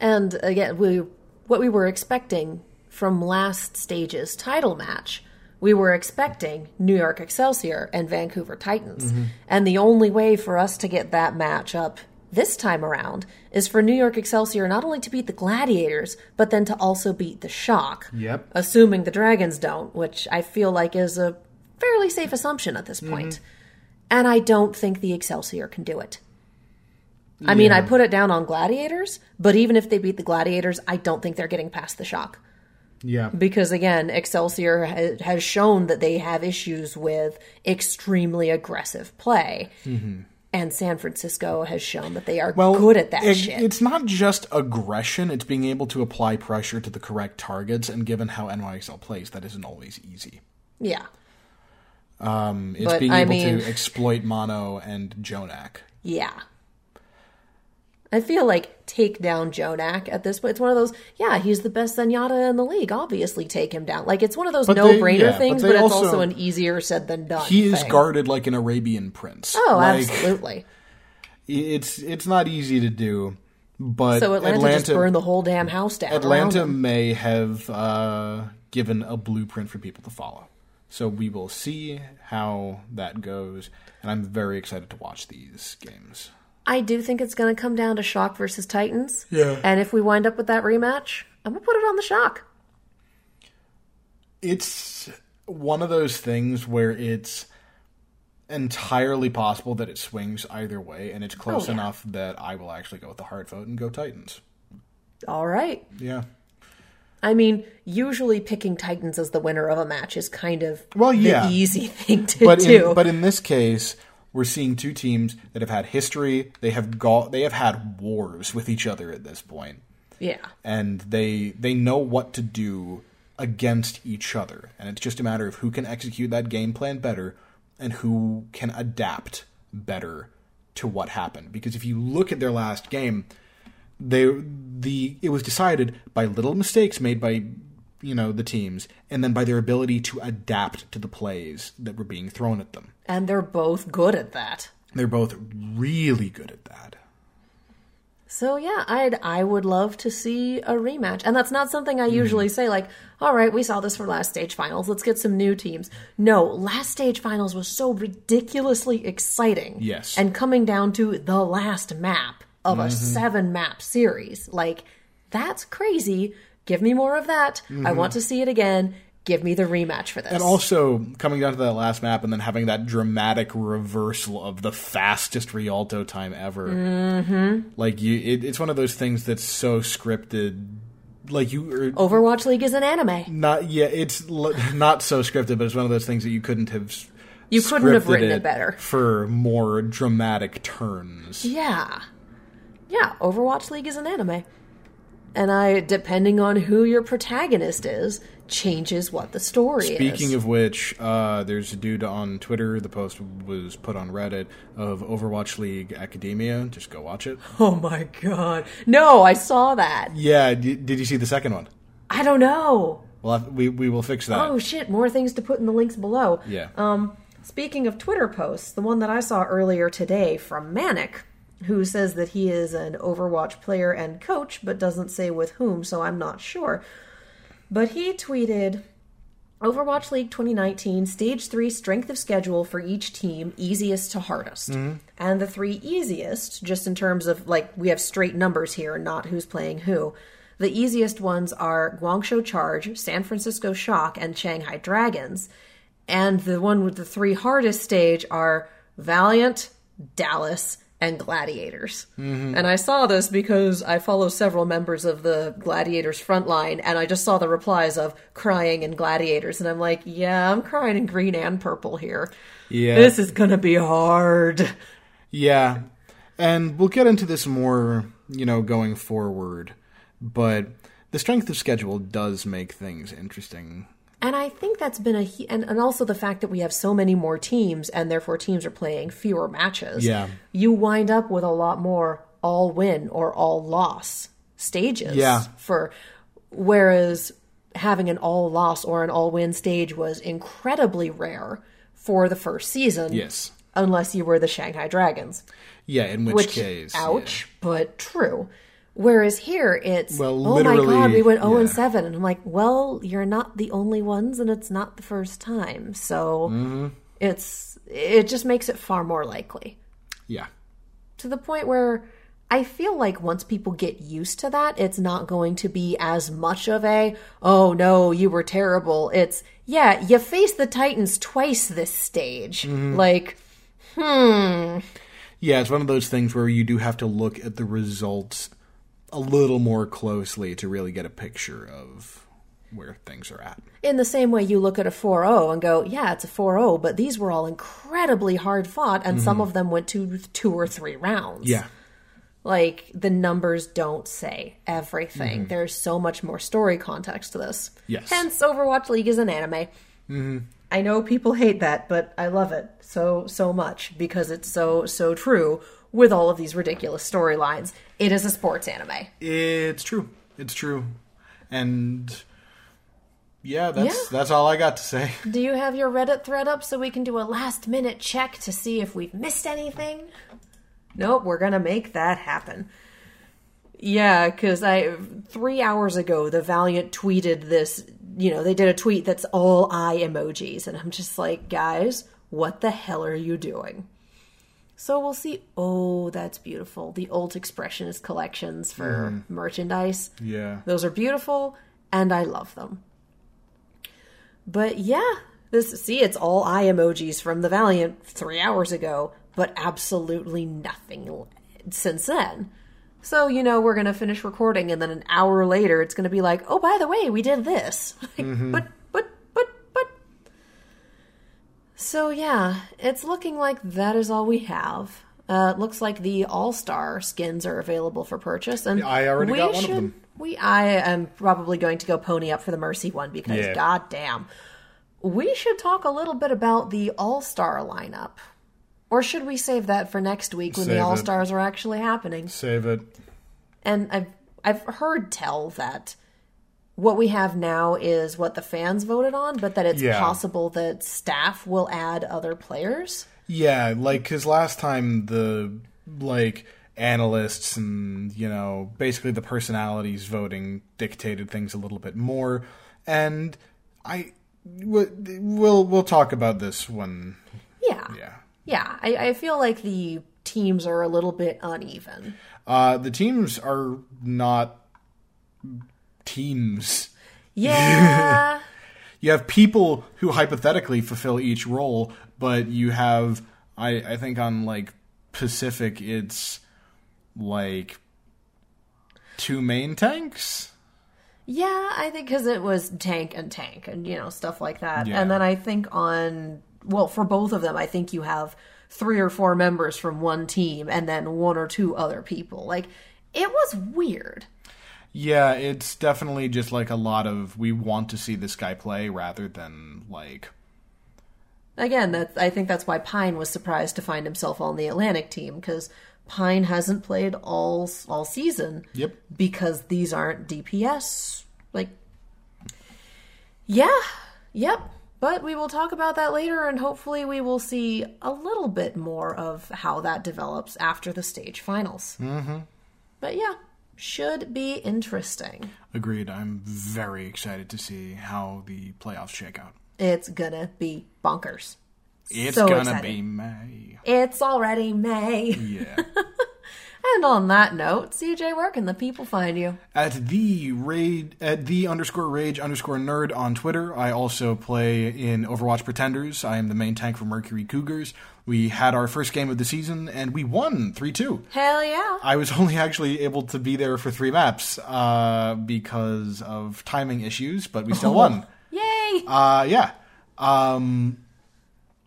And again, we what we were expecting from last stage's title match, we were expecting New York Excelsior and Vancouver Titans. Mm-hmm. And the only way for us to get that match up this time around is for New York Excelsior not only to beat the Gladiators, but then to also beat the Shock. Yep. Assuming the Dragons don't, which I feel like is a fairly safe assumption at this point. Mm-hmm. And I don't think the Excelsior can do it. I mean, I put it down on Gladiators, but even if they beat the Gladiators, I don't think they're getting past the shock. Yeah. Because again, Excelsior ha- has shown that they have issues with extremely aggressive play. And San Francisco has shown that they are good at that it- shit. It's not just aggression; it's being able to apply pressure to the correct targets. And given how NYXL plays, that isn't always easy. yeah. Um, it's But, being I able mean- to exploit Mano and JJoNak. Yeah. I feel like take down JJoNak at this point. It's one of those, yeah, he's the best Zenyatta in the league. Obviously, take him down. Like it's one of those But no they- brainer yeah, things, but, it's also- also an easier said than done. He is thing. guarded like an Arabian prince. Oh, Like, absolutely. It's it's not easy to do, but So Atlanta, Atlanta just burned the whole damn house down. Atlanta may have uh, given a blueprint for people to follow. So we will see how that goes, and I'm very excited to watch these games. I do think it's going to come down to Shock versus Titans. Yeah. And if we wind up with that rematch, I'm going to put it on the Shock. It's one of those things where it's entirely possible that it swings either way, and it's oh, close Oh, yeah. enough that I will actually go with the hard vote and go Titans. All right. Yeah. I mean, usually picking Titans as the winner of a match is kind of Well, yeah. the easy thing to but do. in, but in this case, we're seeing two teams that have had history. They have go- they have had wars with each other at this point, yeah. and they they know what to do against each other, and it's just a matter of who can execute that game plan better and who can adapt better to what happened. Because if you look at their last game, they the it was decided by little mistakes made by you know the teams and then by their ability to adapt to the plays that were being thrown at them And they're both good at that. they're both really good at that So yeah, I'd I would love to see a rematch. And that's not something Mm-hmm. I usually say like, all right, we saw this for last stage finals. Let's get some new teams. No, last stage finals was so ridiculously exciting. Yes. Mm-hmm. And coming down to the last map of a seven map series. Like that's crazy. Give me more of that. I want to see it again. Give me the rematch for this. Mm-hmm. and also coming down to that last map and then having that dramatic reversal of the fastest rialto time ever mm-hmm. like you it, it's one of those things that's so scripted like you are Overwatch League is an anime. not yeah it's l- not so scripted but it's one of those things that you couldn't have s- You couldn't have written it better. for more dramatic turns Yeah. Yeah, Overwatch League is an anime. And I depending on who your protagonist is, changes what the story is. Speaking of which, uh, there's a dude on Twitter. The post was put on Reddit of Overwatch League Academia. Just go watch it. Oh my god. No, I saw that. Yeah, d- did you see the second one? I don't know. Well, we we will fix that. Oh shit, more things to put in the links below. yeah. Um, speaking of Twitter posts, the one that I saw earlier today from Manic, who says that he is an Overwatch player and coach, but doesn't say with whom, so I'm not sure. But he tweeted Overwatch League 2019 Stage 3 strength of schedule for each team, easiest to hardest. Mm-hmm. And the three easiest, just in terms of like, we have straight numbers here, and not who's playing who. The easiest ones are Guangzhou Charge, San Francisco Shock, and Shanghai Dragons. And the one with the three hardest stage are Valiant, Dallas, and Gladiators. And I saw this because I follow several members of the Gladiators frontline, and I just saw the replies of crying and Gladiators, and I'm like, yeah, I'm crying in green and purple here. yeah. This is gonna be hard. Yeah. And we'll get into this more, you know, going forward. But the strength of schedule does make things interesting. And I think that's been a and and also the fact that we have so many more teams and therefore teams are playing fewer matches. Yeah. You wind up with a lot more all win or all loss stages. Yeah. For whereas having an all loss or an all win stage was incredibly rare for the first season. Yes. Unless you were the Shanghai Dragons. Yeah, in which, Which case. yeah. ouch, but true. Whereas here it's Well, oh my god, we went 0 and 7 and I'm like, well, you're not the only ones and it's not the first time. So Mm-hmm. it's it just makes it far more likely. Yeah. To the point where I feel like once people get used to that, it's not going to be as much of a, oh no, you were terrible. It's, yeah, you faced the Titans twice this stage. Mm-hmm. Like, hmm. Yeah, it's one of those things where you do have to look at the results a little more closely to really get a picture of where things are at. In the same way you look at a 4-0 and go, yeah, it's a 4-0, but these were all incredibly hard fought and some of them went to two or three rounds. Mm-hmm. Yeah. Like the numbers don't say everything. There's so much more story context to this. Mm-hmm. Yes. Hence Overwatch League is an anime. Mm-hmm. I know people hate that, but I love it so so much because it's so so true with all of these ridiculous storylines. It is a sports anime. It's true. It's true. And yeah, that's Yeah. that's all I got to say. Do you have your Reddit thread up so we can do a last minute check to see if we've missed anything? Nope, we're gonna make that happen. Yeah, because I three hours ago the Valiant tweeted this. You know, they did a tweet that's all eye emojis, and I'm just like, guys, what the hell are you doing? So we'll see. Oh, that's beautiful. The old expressionist collections for mm. merchandise. Yeah. Those are beautiful, and I love them. But yeah, this see, it's all eye emojis from the Valiant three hours ago, but absolutely nothing since then. So, you know, we're going to finish recording and then an hour later it's going to be like, "Oh, by the way, we did this." Like, mm-hmm. but but So, yeah, it's looking like that is all we have. Uh, it looks like the All-Star skins are available for purchase and I already we got one of should- them. We I am probably going to go pony up for the Mercy one because Yeah. goddamn. We should talk a little bit about the All-Star lineup. Or should we save that for next week when Save the. All Stars are actually happening? Save it. And I've I've heard tell that what we have now is what the fans voted on, but that it's Yeah. possible that staff will add other players. Yeah, like because last time the like analysts and you know basically the personalities voting dictated things a little bit more, and I we'll we'll talk about this when Yeah. yeah. Yeah. I, I feel like the teams are a little bit uneven. Uh, the teams are not teams. Yeah. You have people who hypothetically fulfill each role, but you have I I think on like Pacific it's like two main tanks. Yeah, I think because it was tank and tank and, you know, stuff like that. Yeah. And then I think on, well, for both of them, I think you have three or four members from one team and then one or two other people. Like, it was weird. Yeah, it's definitely just like a lot of we want to see this guy play rather than like Again, that's, I think that's why Pine was surprised to find himself on the Atlantic team because Pine hasn't played all all season. Yep. Because these aren't DPS. Like, yeah, yep. But we will talk about that later, and hopefully, we will see a little bit more of how that develops after the stage finals. Mm-hmm. But yeah, should be interesting. agreed. I'm very excited to see how the playoffs shake out. It's gonna be bonkers. It's So gonna excited. be May. It's already May. Yeah. And on that note, CJ, where can the people find you? at the raid at the underscore rage underscore nerd on Twitter. I also play in Overwatch Pretenders. I am the main tank for Mercury Cougars. We had our first game of the season and we won three two. Hell yeah. I was only actually able to be there for three maps uh, because of timing issues, but we still won. Yay! Uh, yeah. Um,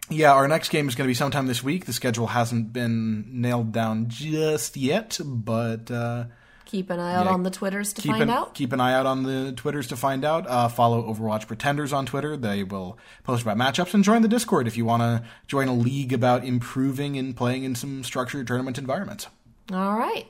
yeah, our next game is going to be sometime this week. The schedule hasn't been nailed down just yet, but uh, Keep an eye out yeah, on the Twitters to find an, out. Keep an eye out on the Twitters to find out. Uh, follow Overwatch Pretenders on Twitter. They will post about matchups and join the Discord if you want to join a league about improving and playing in some structured tournament environments. All right.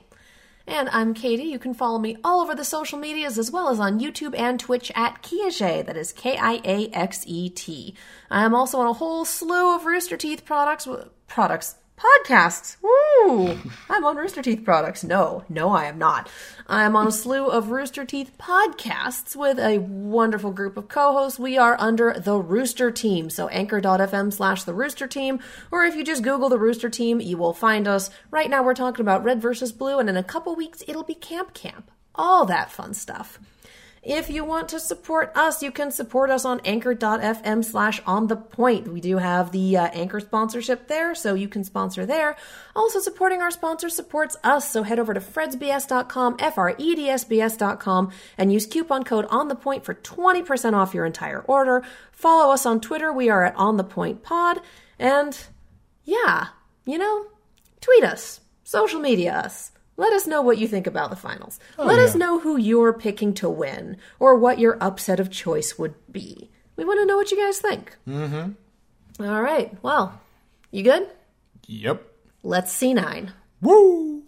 And I'm Katie. You can follow me all over the social medias as well as on YouTube and Twitch at Kiaxet. That is K I A X E T. I am also on a whole slew of Rooster Teeth products. Products. Podcasts. Woo! I'm on Rooster Teeth products. No, no, I am not. I am on a slew of Rooster Teeth podcasts with a wonderful group of co-hosts. We are under the Rooster Team, so anchor.fm slash the Rooster Team, or if you just Google the Rooster Team, you will find us. Right now we're talking about Red versus Blue, and in a couple weeks it'll be Camp Camp. All that fun stuff. If you want to support us, you can support us on anchor.fm slash on the point. We do have the uh, anchor sponsorship there, so you can sponsor there. Also, supporting our sponsor supports us, so head over to fredsbs.com, F R E D S B S.com, and use coupon code on the point for 20% off your entire order. Follow us on Twitter. We are at on the point pod. And yeah, you know, tweet us, social media us. Let us know what you think about the finals. Let us know who you're picking to win or what your upset of choice would be. We want to know what you guys think. Mm-hmm. All right. Well, you good? Yep. Let's see nine. Woo!